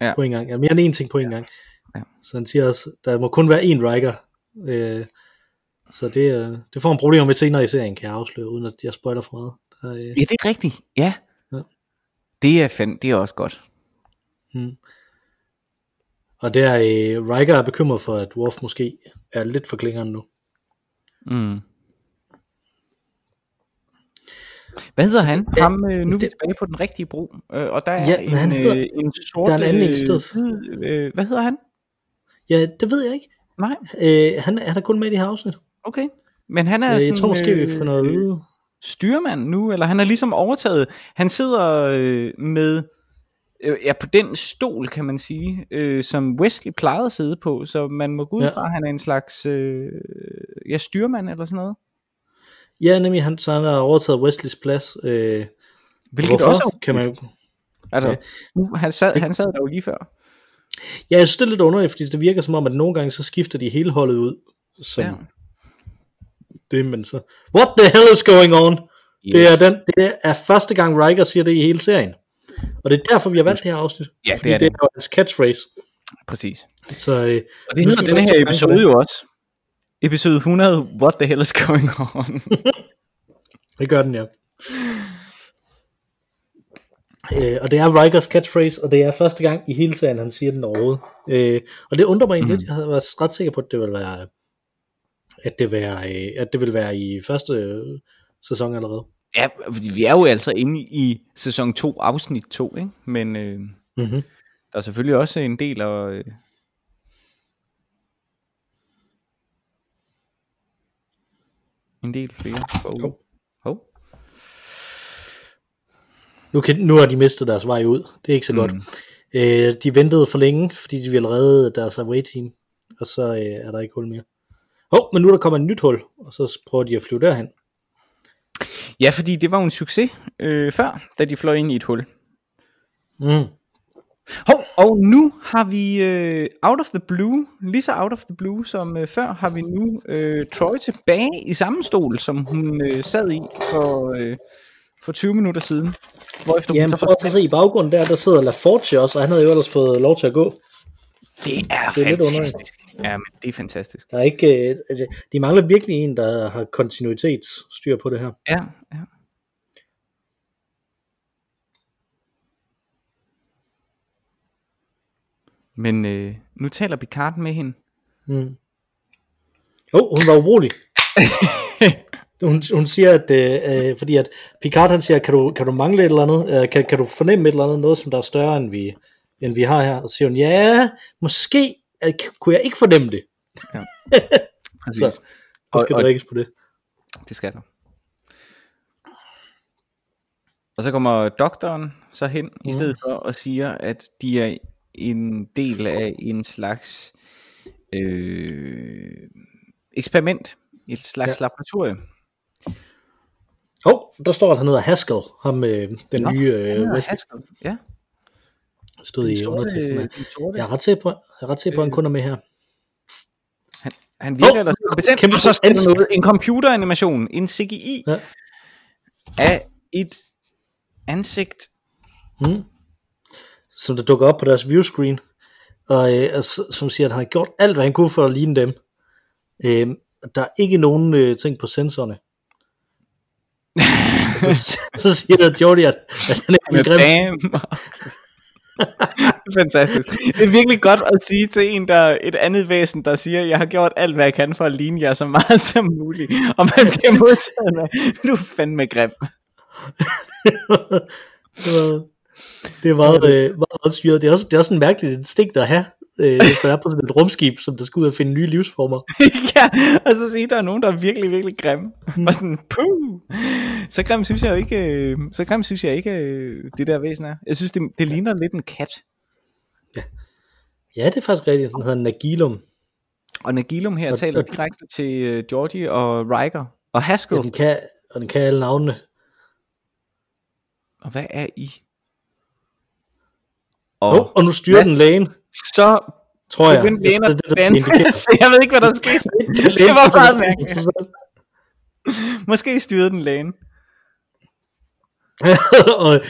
Ja. på en gang. Ja, mere end en ting på en gang. Ja. Så han siger også, der må kun være én Riker. Øh, så det, øh, det får han problemer med senere i serien, kan jeg afsløre, uden at jeg spoiler for meget. Der, øh, Ja, det er rigtigt. Ja. Ja. Det er fand, det er også godt. og der øh, Riker er bekymret for, at Worf måske er lidt for klingeren nu. Mm. Hvad hedder han? det er- Ham, øh, nu er vi det- tilbage på den rigtige bro, øh, og der er Ja, han en, hedder- øh, en sort... der er en anden øh, øh, hvad hedder han? Ja, det ved jeg ikke. Nej, Øh, han, han er kun med i det her afsnit. okay. Men han er Øh, sådan, jeg tror måske, vi får noget øh, styrmand nu, eller han har ligesom overtaget. Han sidder øh, med, øh, ja, på den stol, kan man sige, øh, som Wesley plejede at sidde på, så man må gå ud Ja. fra, at han er en slags, øh, ja, styrmand eller sådan noget. Ja, nemlig han, så han har overtaget Wesleys plads. Øh, Hvilket hvorfor? også er kan man jo... Altså, Ja. han, sad, han sad der jo lige før. Ja, jeg synes, det er lidt underligt, fordi det virker som om, at nogle gange så skifter de hele holdet ud. Som Ja. det, men så... What the hell is going on? Yes. Det, er den, det er første gang Riker siger det i hele serien. Og det er derfor, vi har valgt det her afsnit. Ja, det fordi er det det. er hans catchphrase. Præcis. Så, øh, Og det hedder den her episode det. jo også. Episode 100, What the hell is going on? Det gør den, ja. Øh, og det er Rikers catchphrase, og det er første gang i hele serien, han siger den overhovedet. Øh, og det undrer mig Mhm. lidt. Jeg havde været ret sikker på, at det ville være, at det, være, øh, at det ville være i første øh, sæson allerede. ja, fordi vi er jo altså inde i sæson 2, afsnit 2, ikke? Men øh, Mm-hmm. der er selvfølgelig også en del af... en del flere. Oh. Hov. Hov. Nu, kan, nu har de mistet deres vej ud. Det er ikke så mm. godt. Øh, de ventede for længe, fordi de ville redde deres away team. Og så øh, er der ikke hul mere. Hov, oh, men nu er der kommer et nyt hul, og så prøver de at flyve derhen. Ja, fordi det var jo en succes øh, før, da de fløj ind i et hul. Mm. Hov, og nu har vi øh, out of the blue, lige så out of the blue som øh, før, har vi nu øh, Troy tilbage i samme stol, som hun øh, sad i for, øh, for 20 minutter siden. Hvorefter Jamen, hun så at se i baggrunden der, der sidder LaForge også, og han havde jo ellers fået lov til at gå. Det er, Det er lidt fantastisk. Ja, men det er fantastisk. Der er ikke, øh, altså, de mangler virkelig en, der har kontinuitetsstyr på det her. Ja, ja. Men øh, nu taler Picard med hende. Mm. Oh, hun var urolig. hun, hun siger, at øh, øh, fordi at Picard han siger, kan du, kan du mangle et eller andet? Øh, kan, kan du fornemme et eller andet, noget som der er større end vi, end vi har her? Og så siger hun, ja, måske øh, kunne jeg ikke fornemme det. Præcis. Så, skal Og- og- på det. Det skal der. Og så kommer doktoren så hen mm. i stedet for og siger, at de er en del af en slags øh, eksperiment. Et slags ja. laboratorium. Åh, oh, der står, at han hedder Haskell, ham øh, den Nå, nye Han øh, Wesley, Haskell. Ja. stod i underteksten. sorte- Jeg er ret sikker på, jeg er ret sikker på, at han kun er med her. Han virker Åh, oh, ellers kompetent. kæmpe Og så står der noget, en computeranimation, en CGI Ja. af et ansigt. Mm. Som der dukker op på deres viewscreen. Og øh, som siger, at han har gjort alt, hvad han kunne for at ligne dem. Øh, der er ikke nogen øh, ting på sensorerne. så, så siger Jordi, at, at han er grim. Fantastisk. Det er virkelig godt at sige til en, der et andet væsen, der siger, jeg har gjort alt, hvad jeg kan for at ligne jer så meget som muligt. Og man bliver modtaget med, du er fandme grim. det var, det er meget, øh, meget, meget syret. Det er også, det er også en mærkelig instinkt at have, øh, hvis man er på sådan et rumskib, som der skal ud og finde nye livsformer. ja, og så sige, der er nogen, der er virkelig, virkelig grim. Og sådan, puh. Så grim synes jeg ikke, øh, så grim synes jeg ikke, øh, det der væsen er. Jeg synes, det, det ligner lidt en kat. Ja, det er faktisk rigtigt. Den hedder Nagilum. Og Nagilum her Og- taler og- direkte til øh, Georgie og Riker og Ja, Haskell. den kan, og den kan alle navnene. Og hvad er I? Og, oh, og nu styrer den lægen, så tror jeg. begyndte Jeg lægen at bande. jeg ved ikke, hvad der skete. Det var meget mærkeligt. Måske styrede den lægen. og,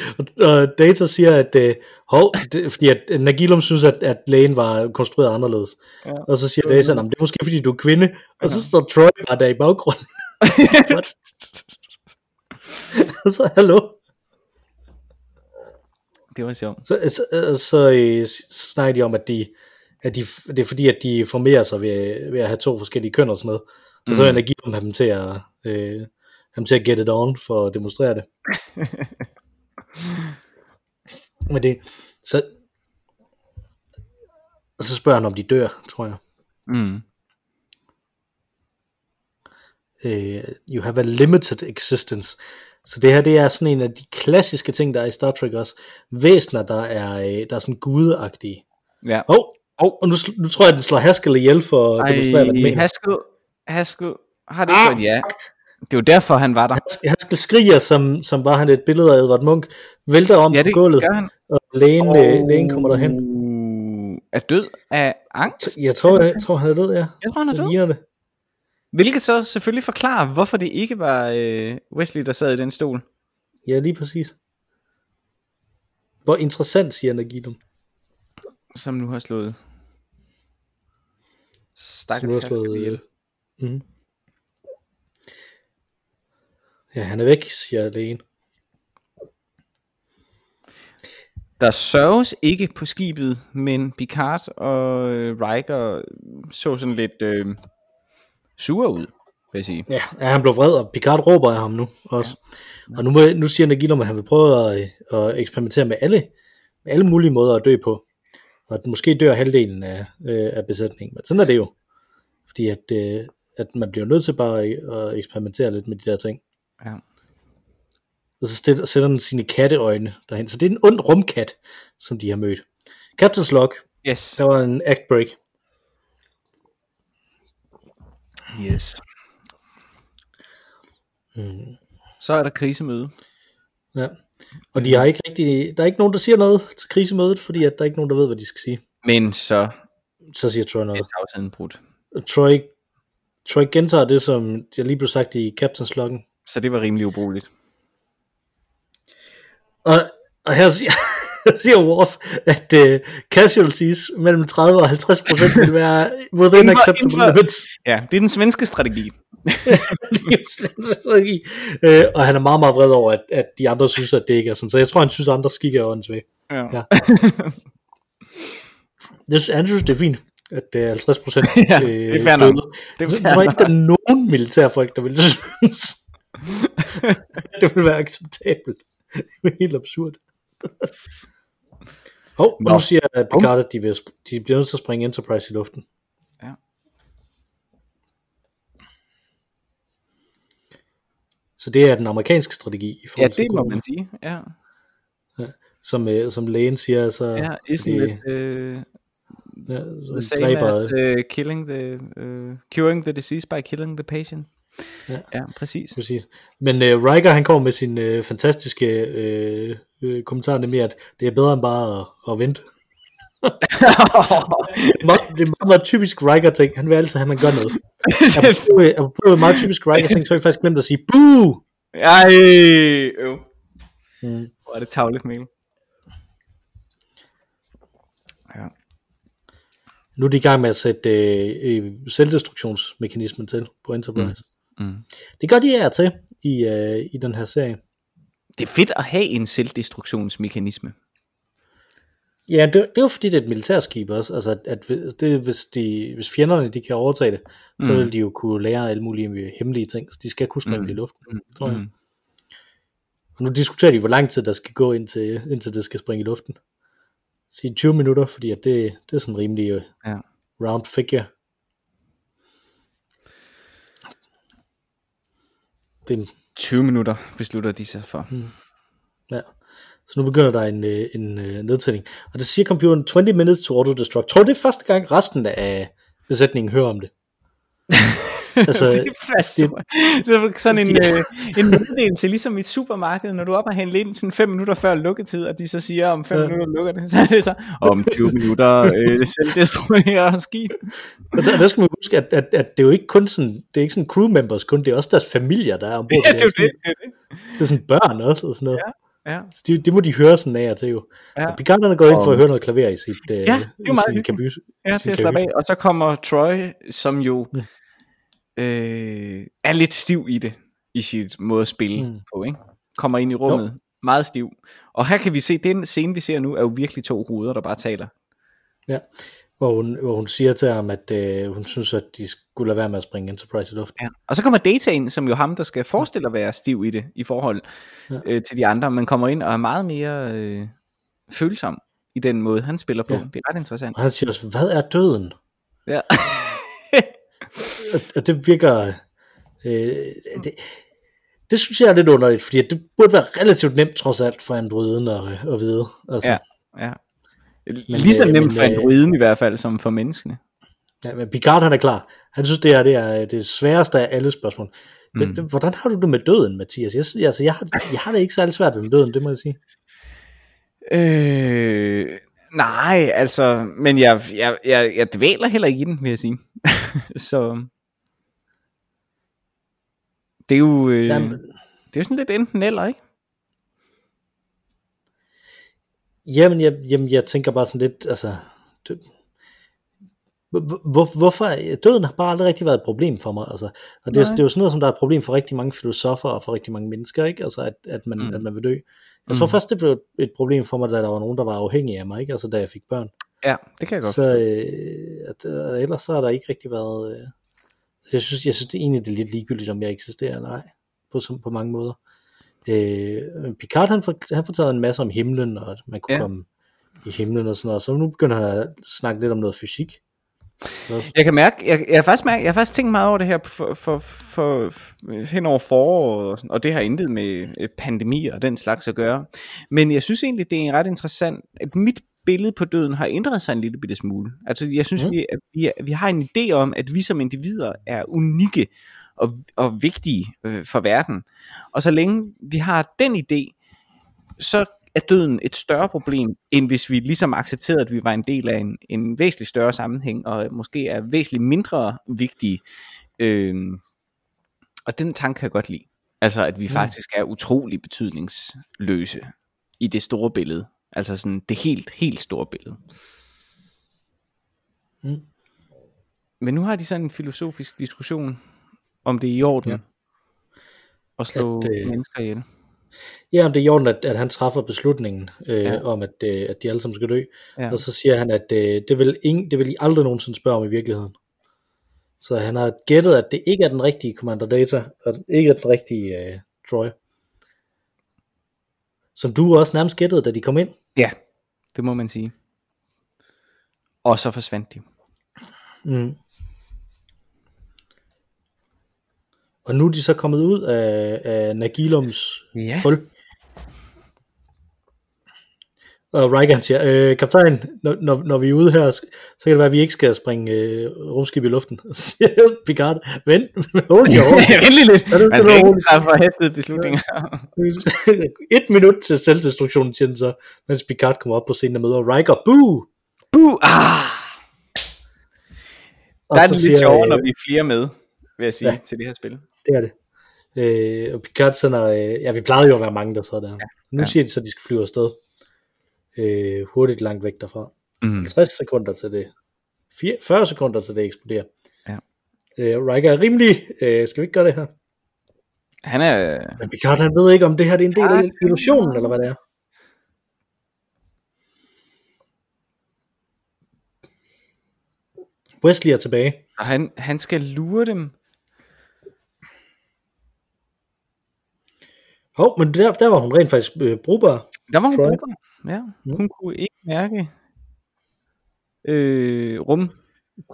og, Data siger, at øh, hov, det, fordi at Nagilum synes, at, at lægen var konstrueret anderledes. Ja. Og så siger Data, at det er måske fordi, du er kvinde. Og så står Troy bare der i baggrunden. Så hallo. Det var sjovt. Så, så, så, øh, så snakker de om, at, de, at de, det er fordi, at de formerer sig ved, ved at have to forskellige køn og sådan noget. Og så Mm. er Nagilum have dem til at, øh, ham til at get it on for at demonstrere det. Men det, så, og så spørger han, om de dør, tror jeg. Mm. Øh, you have a limited existence. Så det her, det er sådan en af de klassiske ting, der er i Star Trek også. Væsner, der er, øh, der er sådan gudeagtige. Ja. Åh, oh, oh, og nu, nu tror jeg, at den slår Haskell ihjel for at demonstrere, hvad den mener. Haskell, Haskell, har det ikke Ah, gjort ja? Det er jo derfor, han var der. Haskell- Haskell skriger, som, som var han et billede af Edvard Munch, vælter om Ja, på det gulvet, gør han. og lægen, oh. lægen kommer derhen. Er død af angst? Jeg tror, jeg, jeg tror, han er død, ja. Jeg tror, han er død. det. Hvilket så selvfølgelig forklarer, hvorfor det ikke var øh, Wesley, der sad i den stol. Ja, lige præcis. Hvor interessant, siger Nagilum. Som nu har slået Som nu stakkels har slået, ihjel. Mm. Ja, han er væk, siger lægen. Der sørges ikke på skibet, men Picard og øh, Riker så sådan lidt øh, sure ud, vil jeg sige. Ja, ja, han blev vred, og Picard råber af ham nu også. Ja. Og nu, må, nu siger Nagilum, at han vil prøve at, at eksperimentere med alle, med alle mulige måder at dø på. Og at måske dør halvdelen af, øh, af besætningen. Men sådan er det jo. Fordi at, øh, at man bliver nødt til bare at, at eksperimentere lidt med de der ting. Ja. Og så sætter, sætter den sine katteøjne derhen. Så det er en ond rumkat, som de har mødt. Captain's Log, Yes. der var en act break. Yes. Mm. Så er der krisemøde. Ja. Og de har ikke rigtig, der er ikke nogen, der siger noget til krisemødet, fordi at der er ikke nogen, der ved, hvad de skal sige. Men så Så siger Troy er noget. tavsheden brudt. Og Troy, Troy gentager det, som jeg lige blev sagt i Captain's Loggen. Så det var rimelig ubrugeligt. Og, og her siger, siger Worf, at uh, casualties mellem 30 og 50 procent vil være within Inden acceptable inden for- limits. Ja, det er den svenske strategi. øh, og han er meget, meget vred over, at, at de andre synes, at det ikke er sådan. Så jeg tror, han synes, at andre skikker er åndssvage. Ja. Ja. Det, han synes, det er fint, at det er 50 procent Ja, det er fair nok. Det er Jeg tror ikke, der er nogen militærfolk, der vil synes, det vil være acceptabelt. Det er helt absurd. Hov, Nå. nu siger Picard, at de, vil, de bliver nødt til at springe Enterprise i luften. Ja. Så det er den amerikanske strategi i Ja, forhold til det må man sige. Ja, som, øh, som lægen siger, så ja isn't det, it, øh, Ja, the same dræber, as uh, killing the, uh, curing the disease by killing the patient. Ja. ja præcis. Præcis. Men øh, Riker han kommer med sin øh, fantastiske øh, øh, kommentar, nemlig at det er bedre end bare at, at vente. det, er meget, meget, typisk Riker ting. Han vil altid have, at man gør noget. Jeg har prøvet meget typisk Riker ting, så har jeg faktisk glemt at sige, boo! Ej, øv. Mm. Hvor er det tavligt, Mikkel. Ja. Nu er de i gang med at sætte øh, øh, selvdestruktionsmekanismen til på Enterprise. Mm. Mm. Det gør de af til i, øh, i den her serie. Det er fedt at have en selvdestruktionsmekanisme. Ja, det, det er jo fordi, det er et militærskib også. Altså, at, at det, hvis, de, hvis fjenderne de kan overtage det, så Mm. vil de jo kunne lære alle mulige hemmelige ting. Så de skal kunne springe Mm. i luften, Mm. tror jeg. Mm. Og nu diskuterer de, hvor lang tid der skal gå, indtil, indtil det skal springe i luften. Sige 20 minutter, fordi at det, det er sådan rimelig øh, Ja. round figure. Er 20 minutter beslutter de sig for. Ja. Så nu begynder der en, øh, en øh, nedtælling. Og det siger computeren 20 minutes to auto-destruct. Tror du, det er første gang resten af besætningen hører om det? altså, det er fast, det, det er sådan en, øh, en meddelelse, ligesom i et supermarked, når du er op og handle ind sådan 5 minutter før lukketid, og de så siger, om 5 Ja. ja. minutter lukker det, så er det så, om 20 minutter øh, selv destruerer skib. og der, der skal man huske, at, at, at det er jo ikke kun sådan, det er ikke sådan crew members kun, det er også deres familier, der er ombord. Ja, det er det. det, er det. Det er sådan børn også, og sådan noget. Ja. Ja, Så de, det må de høre sådan af og til jo. ja. Og Picard han er gået ind for Og- at høre noget klaver i sit, øh, det er i meget sin kabus. ja til at slappe af. Og så kommer Troy, som jo Mm. Øh, er lidt stiv i det, i sit måde at spille Mm. på, ikke? Kommer ind i rummet, jo. meget stiv. Og her kan vi se, den scene vi ser nu, er jo virkelig to hoveder, der bare taler. Hvor hun, hvor hun siger til ham, at øh, hun synes, at de skulle lade være med at springe Enterprise i luften. Ja. Og så kommer Data ind, som jo ham, der skal forestille at være stiv i det, i forhold Ja. ja. øh, til de andre, men kommer ind og er meget mere øh, følsom i den måde, han spiller på. Ja. Ja. Det er ret interessant. Og han siger også, hvad er døden? Ja. Og, det virker... Øh, det, det synes jeg er lidt underligt, fordi det burde være relativt nemt trods alt for androiden at, at vide. Altså, Ja. ja. Lige så øh, nemt men, for øh, androiden i hvert fald, som for menneskene. ja, men Picard han er klar. Han synes, det er det, er det sværeste af alle spørgsmål. Men, Mm. Hvordan har du det med døden, Mathias? Jeg, synes- altså, jeg, har, jeg har det ikke særlig svært med døden, det må jeg sige. Øh, nej, altså, men jeg, jeg, jeg, jeg dvæler heller ikke i den, vil jeg sige. så det er jo, øh, Jamen, det er sådan lidt enten eller, ikke? Jamen, jeg, jamen, jeg tænker bare sådan lidt, altså, det, hvor, hvor, hvorfor, døden har bare aldrig rigtig været et problem for mig, altså, og det, er- det er jo sådan noget, som der er et problem for rigtig mange filosofer og for rigtig mange mennesker, ikke, altså, at, at, man, Mm. at man vil dø. Jeg tror Mm. først, det blev et problem for mig, da der var nogen, der var afhængige af mig, ikke, altså, da jeg fik børn. Ja, det kan jeg godt Så forstå. øh, at, øh, ellers så har der ikke rigtig været, øh, jeg synes, jeg synes det er egentlig, det er lidt ligegyldigt, om jeg eksisterer eller ej, på, på mange måder. Øh, Picard, han, for, han fortalte en masse om himlen, og at man kunne Ja. komme i himlen og sådan noget, så nu begynder han at snakke lidt om noget fysik. Så, Jeg kan mærke, jeg, jeg, har faktisk mærke, jeg har faktisk tænkt meget over det her for, for, for, for hen over foråret, og det har intet med øh, pandemi og den slags at gøre. Men jeg synes egentlig, det er ret interessant, at mit billede på døden har ændret sig en lille bitte smule. Altså jeg synes, mm. vi, vi, vi har en idé om, at vi som individer er unikke og, og vigtige øh, for verden. Og så længe vi har den idé, så er døden et større problem, end hvis vi ligesom accepterede, at vi var en del af en, en væsentlig større sammenhæng, og måske er væsentligt mindre vigtige. Øhm, og den tanke kan jeg godt lide. Altså, at vi Mm. faktisk er utrolig betydningsløse i det store billede. Altså sådan det helt, helt store billede. Mm. Men nu har de sådan en filosofisk diskussion, om det er i orden Ja. at slå At, øh, mennesker ihjel. ja, om det er i orden, at, at han træffer beslutningen øh, Ja. om, at, øh, at de alle sammen skal dø. Ja. Og så siger han, at øh, det, vil ingen, det vil I aldrig nogensinde spørge om i virkeligheden. Så han har gættet, at det ikke er den rigtige Commander Data, og det ikke er den rigtige øh, Troy. Som du også nærmest gættede, da de kom ind. Ja, det må man sige. Og så forsvandt de. Mm. Og nu er de så kommet ud af, af Nagilums Ja. hul. Og Riker han siger, øh, kaptajn, når, når, når vi er ude her, så kan det være, at vi ikke skal springe øh, rumskib i luften. Så siger Picard, vent, hold horses. Vent lige lidt. Ja, det Man skal og ikke træffe forhastede beslutninger. Et minut til selvdestruktionen, siger den så, mens Picard kommer op på scenen og møder Riker. Boo! Buh! Ah! Og Der er det lidt sjovere, øh, når vi er flere med, vil jeg sige, Ja. til det her spil. Det er det. Øh, og Picard sender, øh, ja vi plejede jo at være mange, der sad der. Ja. Nu Ja. siger de så, at de skal flyve afsted. Øh, hurtigt langt væk derfra. Mm. 50 sekunder til det. 4, 40 sekunder til det eksploderer. Ja. Øh, Riker er rimelig, øh, skal vi ikke gøre det her? Han er... Men Picard han ved ikke, om det her det er en del af illusionen, eller hvad det er. Wesley er tilbage. Og han, han skal lure dem. Hov, men der, der var hun rent faktisk øh, brugbar. Der var hun Troy. brugbar. Ja, hun kunne ikke mærke øh, rum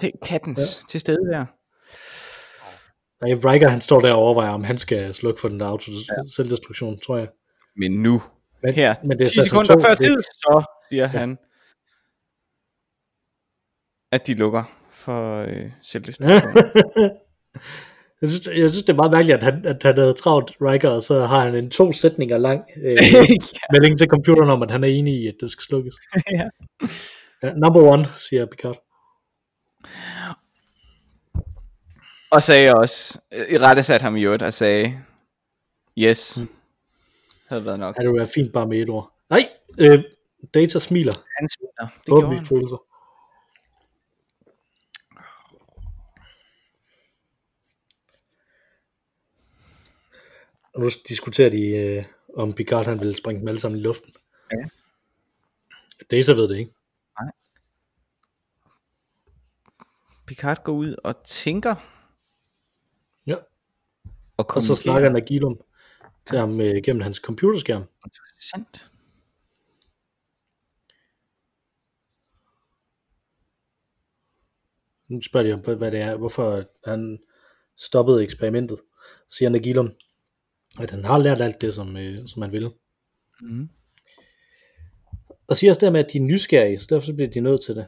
til kattens ja. til stede der. Nej, Riker han står der og overvejer, om han skal slukke for den der auto selvdestruktion, tror jeg. Men nu, Men, her, men det er 10 Station sekunder 2, før tid, så siger ja. han, at de lukker for øh, selvdestruktion. Jeg, synes, jeg synes, det er meget mærkeligt, at han, at han havde travlt Riker, og så har han en to sætninger lang øh, melding til computeren om, at han er enig i, at det skal slukkes. ja. Ja, number one, siger Picard. Og sagde også, i rette satte ham i øvrigt, og sagde, yes, havde været nok. Ja, det ville være fint bare med et ord. Nej, øh, Data smiler. Han smiler, det gjorde han. Følelser. Og nu diskuterer de, øh, om Picard han vil springe dem alle sammen i luften. Ja. Data ved det ikke. Picard går ud og tænker, Ja. og Og så snakker Nagilum til ham øh, gennem hans computerskærm. Interessant. Nu spørger de om, hvad det er, hvorfor han stoppede eksperimentet. Så siger Nagilum, at han har lært alt det, som, øh, som han ville. Mhm. Og siger også dermed, at de er nysgerrige, så derfor så bliver de nødt til det.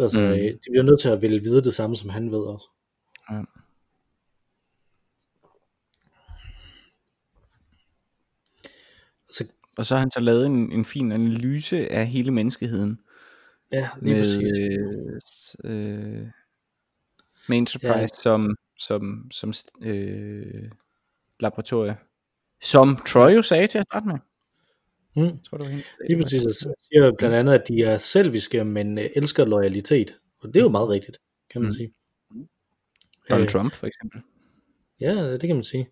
Altså, Mm. mm. de bliver nødt til at ville vide det samme, som han ved også. Ja. Så, Og så har han så lavet en, en fin analyse af hele menneskeheden. ja, lige præcis. med, s- øh, med Enterprise ja. som, som, som øh, laboratorie. Som Troy jo sagde til at starte med. Mm. Jeg tror, det var hende. Lige præcis. Så siger blandt andet, at de er selviske, men øh, elsker loyalitet. Og det er jo meget rigtigt, kan man Mm. sige. Donald Øh, Trump for eksempel. Ja, det kan man sige.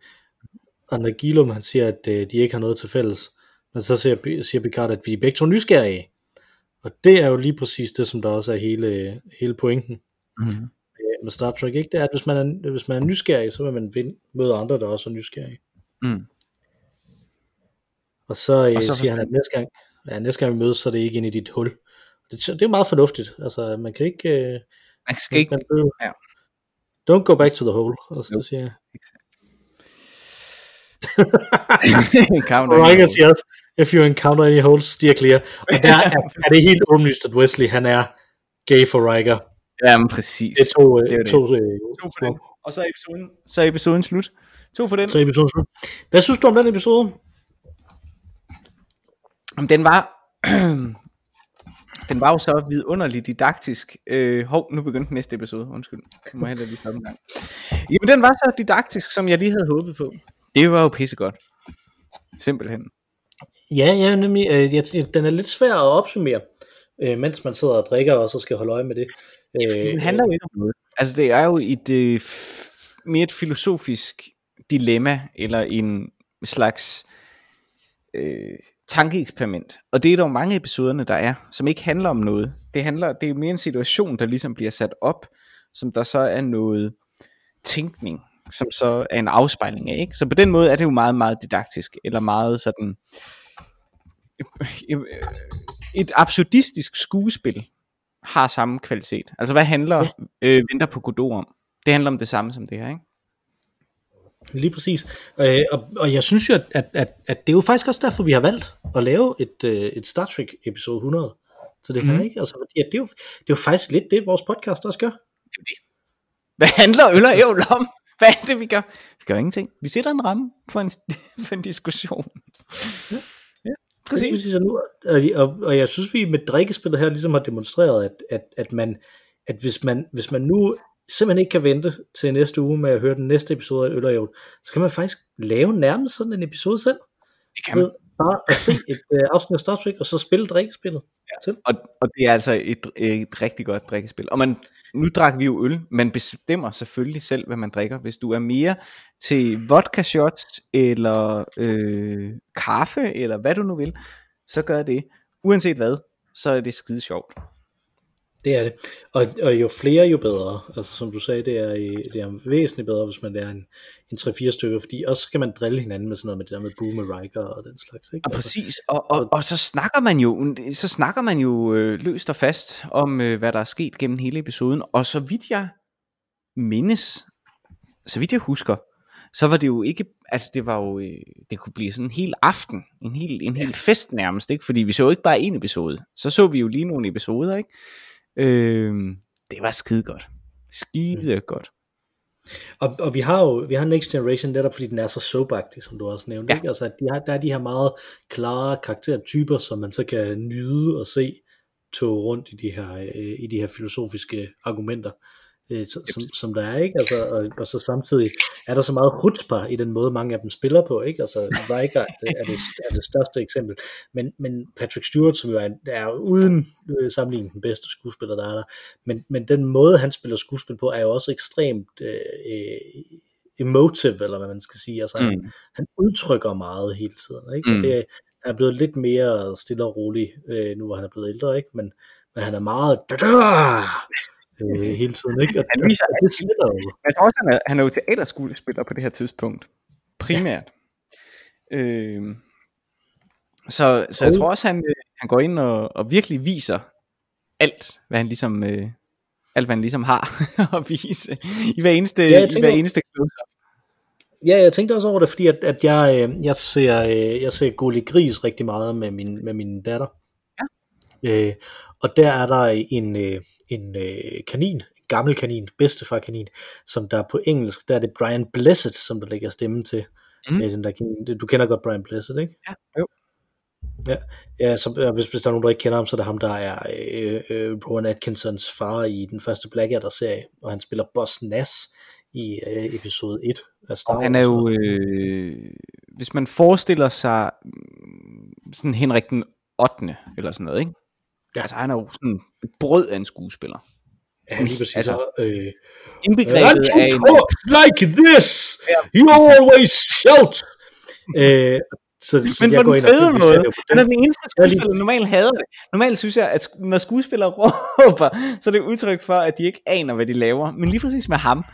Og Nagilum, han siger, at øh, de ikke har noget til fælles. Men så siger, siger Picard, at vi er begge to nysgerrige. Og det er jo lige præcis det, som der også er hele, hele pointen Mm-hmm. øh, med Star Trek. Ikke? Det er, at hvis man er, hvis man er nysgerrig, så vil man møde andre, der også er nysgerrige. Mm. Og så, øh, Og så siger han, at næste gang, ja, næste gang vi mødes, så er det ikke ind i dit hul. Det, det er meget fornuftigt. Altså, man kan ikke... Øh, Man skal ikke... man, man, Ja. Don't go back to the hole. Og så Nope. siger jeg. Count Og Riker siger også, if you encounter any holes, steer clear. Og der er, er det helt åbenlyst, at Wesley, han er gay for Riker. Ja, men præcis. Det er to, øh, Det er det. to, øh, To på den. Og så er episoden, så er episoden slut. To på den. Så episode slut. Hvad synes du om den episode? Den var... den var jo så vidunderligt didaktisk. Øh, hov, nu begyndte næste episode. Undskyld. Nu må jeg heller lige stoppe en gang. Jamen, den var så didaktisk, som jeg lige havde håbet på. Det var jo pissegodt. Simpelthen. Ja, ja, nemlig. Øh, jeg, den er lidt svær at opsummere, øh, mens man sidder og drikker, og så skal holde øje med det. Øh, den handler jo ikke om noget. Altså, det er jo et øh, mere et filosofisk dilemma, eller en slags øh, tankeeksperiment. Og det er der jo mange episoderne, der er, som ikke handler om noget. Det handler, det er mere en situation, der ligesom bliver sat op, som der så er noget tænkning, som så er en afspejling af. Ikke? Så på den måde er det jo meget, meget didaktisk, eller meget sådan et absurdistisk skuespil har samme kvalitet. Altså hvad handler øh, Venter på Godot om? Det handler om det samme som det her, ikke? Lige præcis. Øh, og, og jeg synes jo, at, at, at, det er jo faktisk også derfor, vi har valgt at lave et, øh, et Star Trek episode 100. Så det her, Mhm. ikke? Altså, fordi at det, er jo, det er jo faktisk lidt det, vores podcast også gør. Det er det. Hvad handler øl og ævl om? Hvad er det, vi gør? Vi gør ingenting. Vi sætter en ramme for en, for en diskussion. Ja. ja Præcis. præcis. præcis og, nu, og, og, og jeg synes, vi med drikkespillet her ligesom har demonstreret, at, at, at, man, at hvis, man, hvis man nu simpelthen ikke kan vente til næste uge med at høre den næste episode af Øl og Ævl, så kan man faktisk lave nærmest sådan en episode selv. Det kan man. Ved bare at se et uh, afsnit af Star Trek, og så spille drikkespillet. Ja. Og, og det er altså et, et rigtig godt drikkespil. Og man, nu drak vi jo øl. Man bestemmer selvfølgelig selv, hvad man drikker. Hvis du er mere til vodka shots, eller øh, kaffe, eller hvad du nu vil, så gør det. Uanset hvad, så er det skide sjovt. Det er det. Og, og jo flere, jo bedre. Altså som du sagde, det er, det er væsentligt bedre, hvis man er en, en 3-4 stykker, fordi også kan man drille hinanden med sådan noget med det der med Boom Riker og den slags. Ikke? Og Altså, præcis, og, og, og så snakker man jo, så snakker man jo øh, løst og fast om, øh, hvad der er sket gennem hele episoden, og så vidt jeg mindes, så vidt jeg husker, så var det jo ikke, altså det var jo, øh, det kunne blive sådan en hel aften, en hel, en hel fest nærmest, ikke? fordi vi så ikke bare en episode, så så vi jo lige nogle episoder, ikke? Øh, det var skide godt, skide godt. Og, og vi har jo vi har Next Generation netop fordi den er så soapagtig, som du også nævnte. Ja. Ikke? Altså, de har, der er de her meget klare karaktertyper, som man så kan nyde og se tog rundt i de her, øh, i de her filosofiske argumenter, øh, som, som der er. ikke. Altså, og, og så samtidig er der så meget chutzpah i den måde, mange af dem spiller på. ikke. Altså, Riker er, det, er det største eksempel. Men, men Patrick Stewart, som jo er, er uden øh, sammenligning den bedste skuespiller, der er der, men, men den måde, han spiller skuespil på, er jo også ekstremt øh, øh, emotive, eller hvad man skal sige. Altså, han, Mm. han udtrykker meget hele tiden. Ikke? Mm. Og det er blevet lidt mere stille og rolig, øh, nu hvor han er blevet ældre, ikke? Men, men han er meget øh, hele tiden. Ikke? Og, Han viser og det sætter jo. Jeg tror også, han er, han er jo teaterskuespiller på det her tidspunkt. Primært. Ja. Øh, så, så jeg tror også, han, øh, han går ind og, og virkelig viser alt, hvad han ligesom, øh, alt, hvad han ligesom har at vise i hver eneste, ja, i hver eneste close Ja, jeg tænkte også over det, fordi at, at jeg, øh, jeg ser, øh, jeg ser Gulli Gris rigtig meget med min, med min datter. Ja. Øh, og der er der en, en øh, kanin, en gammel kanin, bedstefar kanin, som der på engelsk, der er det Brian Blessed, som der lægger stemmen til. Mm. Øh, den der kanin. Du kender godt Brian Blessed, ikke? Ja, jo. Ja, ja så, hvis, hvis der er nogen, der ikke kender ham, så er det ham, der er øh, øh, Rowan Atkinsons far i den første Blackadder-serie, og han spiller Boss Nass i øh, episode 1 af Star Og han er Wars. jo, øh, hvis man forestiller sig mm, sådan Henrik den 8. eller sådan noget, ikke? Ja. Altså han er jo sådan et brød af en skuespiller. Ja, lige præcis. Altså, øh, Indbegrebet af en... like this! You always shout! øh, så, så Men på den fede måde. Han er den- eneste Ja, skuespiller, der normalt hader det. Normalt synes jeg, at når skuespillere råber, så er det udtryk for, at de ikke aner, hvad de laver. Men lige præcis med ham,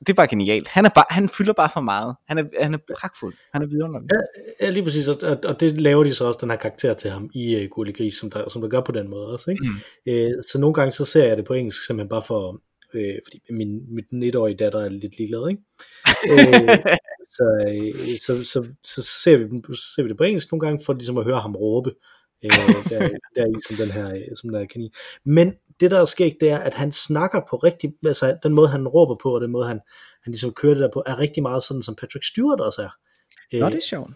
det er bare genialt. Han, er bare, han fylder bare for meget. Han er, han er pragtfuld. Han er vidunderlig. Ja, lige præcis, og, og, det laver de så også den her karakter til ham i uh, Gulli Gris, som der, som der gør på den måde også. Ikke? Mm. Øh, så nogle gange så ser jeg det på engelsk, simpelthen bare for, øh, fordi min, mit 19-årige datter er lidt ligeglad, ikke? øh, så, øh, så, så, så, ser, vi, ser vi det på engelsk nogle gange, for ligesom at høre ham råbe, øh, der, der i som den her, øh, som den her kanin. Men det der er sket, det er, at han snakker på rigtig, altså den måde han råber på, og den måde han, han ligesom kører det der på, er rigtig meget sådan, som Patrick Stewart også er. Nå, Øh, det er sjovt.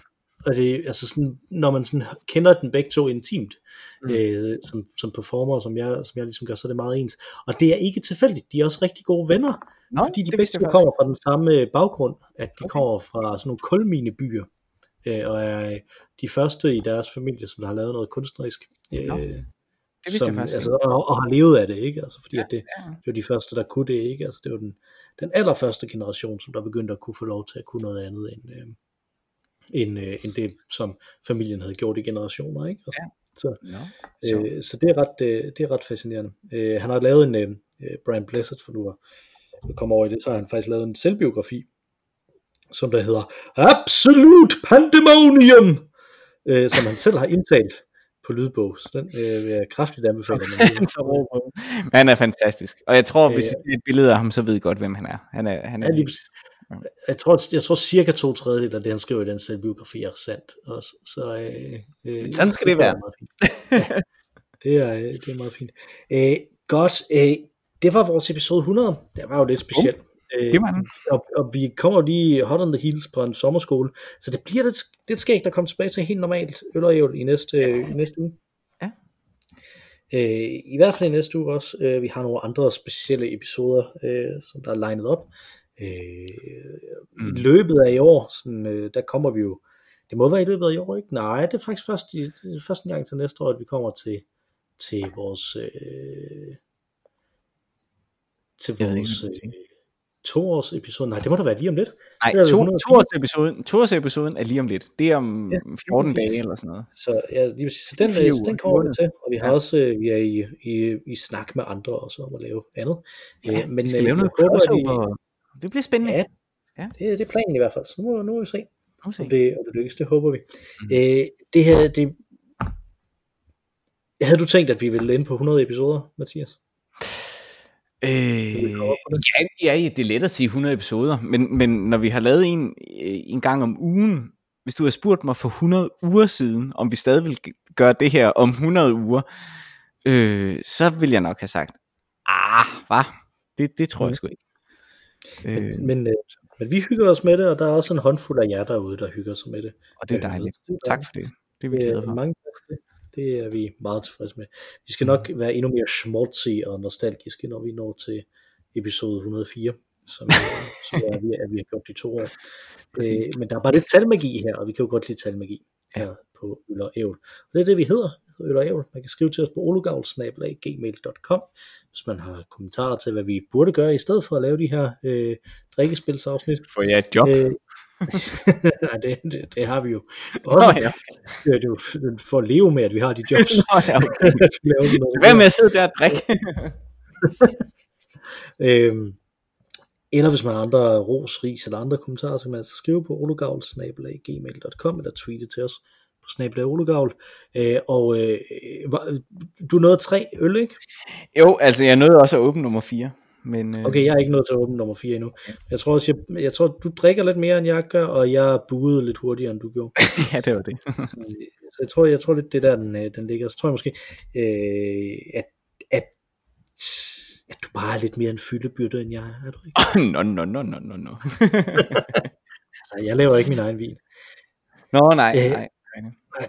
og det, altså sådan, når man sådan kender den begge to intimt, Mm. øh, som, som performer, som jeg, som jeg ligesom gør, så er det meget ens. Og det er ikke tilfældigt, de er også rigtig gode venner, Nå, fordi de begge to kommer fra den samme øh, baggrund, at de Okay. kommer fra sådan nogle kulminebyer, øh, og er øh, de første i deres familie, som der har lavet noget kunstnerisk. Øh, Nå, det vidste jeg faktisk altså, og, og har levet af det, ikke? Altså, fordi Ja, at det, ja. det var de første, der kunne det, ikke? Altså, det var den, den allerførste generation, som der begyndte at kunne få lov til at kunne noget andet end, øh, end, øh, end det, som familien havde gjort i generationer, ikke? Og, Ja. Så, Nå, sjovt. øh, så det er ret, øh, det er ret fascinerende. Øh, han har lavet en, øh, øh, Brian Blessed, for nu at komme over i det, så har han faktisk lavet en selvbiografi, som der hedder Absolute Pandemonium, øh, som han selv har indtalt på lydbog. Så den øh, vil jeg kraftigt anbefale. man Han så råber. Men han er fantastisk. Og jeg tror, hvis Øh. I ser et billede af ham, så ved I godt, hvem han er. Han er, han er Ja, lige. Jeg tror, jeg tror cirka to tredjedel af det, han skriver i den selvbiografi, er sandt også. Så, øh, øh, Sådan skal det være. er meget fint. Ja, det, er, øh, det er meget fint. Øh, godt, øh, det var vores episode 100. Det var jo lidt specielt. Øh, det var den. Og, og vi kommer lige hot on the heels på en sommerskole, så det bliver lidt, lidt skægt at komme tilbage til helt normalt øl i næste, i næste uge. Ja. Øh, I hvert fald i næste uge også. Øh, vi har nogle andre specielle episoder, øh, som der er legnet op. Øh, Mm. I løbet af i år, sådan, øh, der kommer vi jo, det må være i løbet af i år, ikke? Nej, det er faktisk først, i, er første gang til næste år, at vi kommer til, til vores, øh, til Jeg ved ikke, toårs episode. Nej, det må da være lige om lidt. Nej, to, 104. toårs episoden, toårs episoden er lige om lidt. Det er om Ja, ja, 14 dage eller sådan noget. Så, ja, lige præcis. så den, Fire så den kommer vi til, og vi har Ja. også øh, vi er i, i, i snak med andre også om at lave andet. Ja, Øh, men, vi skal øh, lave noget crossover. Det bliver spændende. Ja, Ja. Det, det er planen i hvert fald, så nu, nu må vi se, må vi se. om det, om det lykkes, det håber vi. Mm. Øh, det her, det... Havde du tænkt, at vi ville ende på 100 episoder, Mathias? Øh, ja, ja, det er let at sige 100 episoder, men, men når vi har lavet en, øh, en gang om ugen, hvis du har spurgt mig for 100 uger siden, om vi stadig vil gøre det her om 100 uger, øh, så vil jeg nok have sagt, ah, hvad? Det, det tror jeg Mhm. sgu ikke. Øh, Men, men, øh, men vi hygger os med det, og der er også en håndfuld af jer derude, der hygger sig med det. og det er Øh, dejligt. det er Tak for det. Det er vi Øh, glade for. mange tak for det. Det er vi meget tilfredse med. Vi skal nok være endnu mere schmaltzy og nostalgiske, når vi når til episode 104, som, øh, som er, vi, er, vi har gjort de to år. Øh, men der er bare lidt talmagi her, og vi kan jo godt lide talmagi her på Øl og Ævl. Og det er det, vi hedder, Øl og Ævl. Man kan skrive til os på olugavl.gmail.com, hvis man har kommentarer til, hvad vi burde gøre, i stedet for at lave de her øh, drikkespilsafsnit. Får jeg et job? Øh, nej, det, det, det, har vi jo også. Nå, ja. Det er jo for at leve med, at vi har de jobs. Nå, ja, okay. Hvad med at sidde der og drikke? Øhm, eller hvis man har andre ros, ris eller andre kommentarer, så kan man altså skrive på olugavl.gmail.com eller tweete til os på snabelag olugavl. Øh, og øh, du nåede tre øl, ikke? jo, altså jeg nåede også at åbne nummer 4. Men, øh, Okay, jeg er ikke nået til at åbne nummer 4 endnu. Jeg tror også, jeg, jeg tror, du drikker lidt mere, end jeg gør, og jeg buede lidt hurtigere, end du gjorde. ja, det var det. Så jeg tror, jeg tror lidt, det er der, den, øh, den ligger. Så tror jeg måske, øh, at, at, at du bare er lidt mere en fyldebyrde, end jeg er. Er du ikke? Nå, nå, nå, nå, nå, nå. Jeg laver ikke min egen vin. Nå, nej, Øh, nej.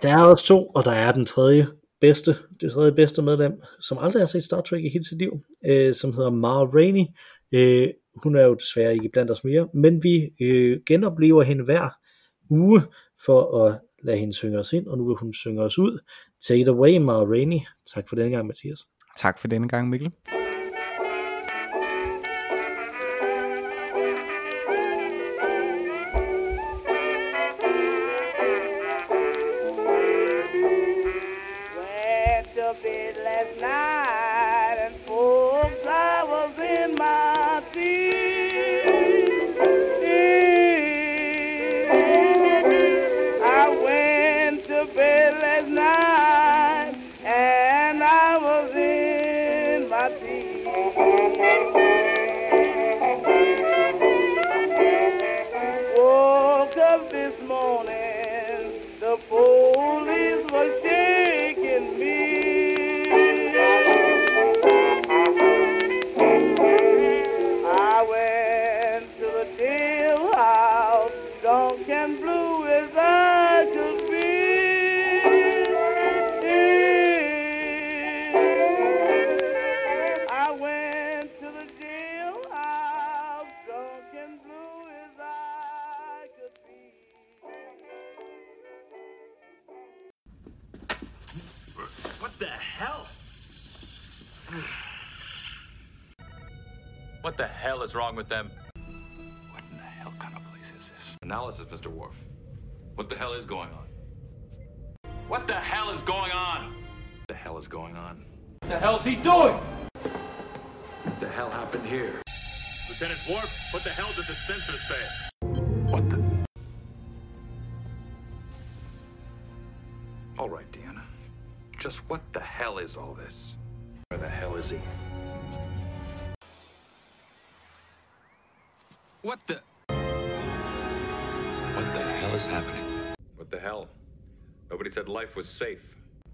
Der er også to, og der er den tredje bedste, det tredje bedste medlem, som aldrig har set Star Trek i hele sit liv, øh, som hedder Mara Rainey. Øh, hun er jo desværre ikke blandt os mere, men vi øh, genoplever hende hver uge for at lade hende synge os ind, og nu vil hun synge os ud. Take it away, Mara Rainey. Tak for denne gang, Mathias. Tak for denne gang, Mikkel. Hell? What the hell is wrong with them? What in the hell kind of place is this? Analysis, Mr. Worf. What the hell is going on? What the hell is going on? What the hell is going on? What the hell's he doing? What the hell happened here? Lieutenant Worf, what the hell did the sensor say? What the hell is all this? Where the hell is he? What the? What the hell is happening? What the hell? Nobody said life was safe.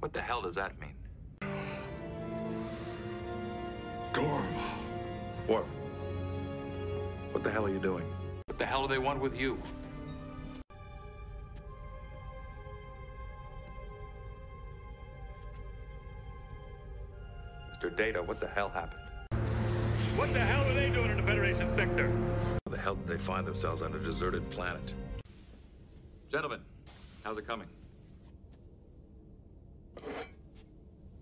What the hell does that mean? Gorm. What? What the hell are you doing? What the hell do they want with you? Mr. Data, what the hell happened? What the hell are they doing in the Federation sector? How the hell did they find themselves on a deserted planet? Gentlemen, how's it coming?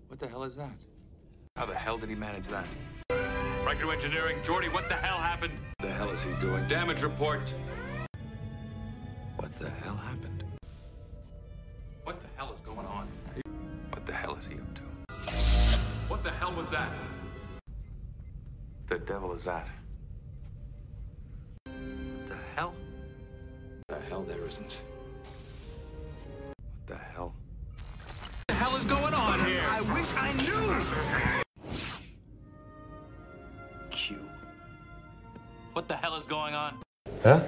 What the hell is that? How the hell did he manage that? Riker Engineering, Jordy, what the hell happened? What the hell is he doing? Damage report. What the hell happened? What the hell is going on? What the hell is he up to? What the hell was that? The devil is that? What the hell? The hell there isn't. What the hell? What the hell is going on here? I wish I knew. Q. What the hell is going on? Huh?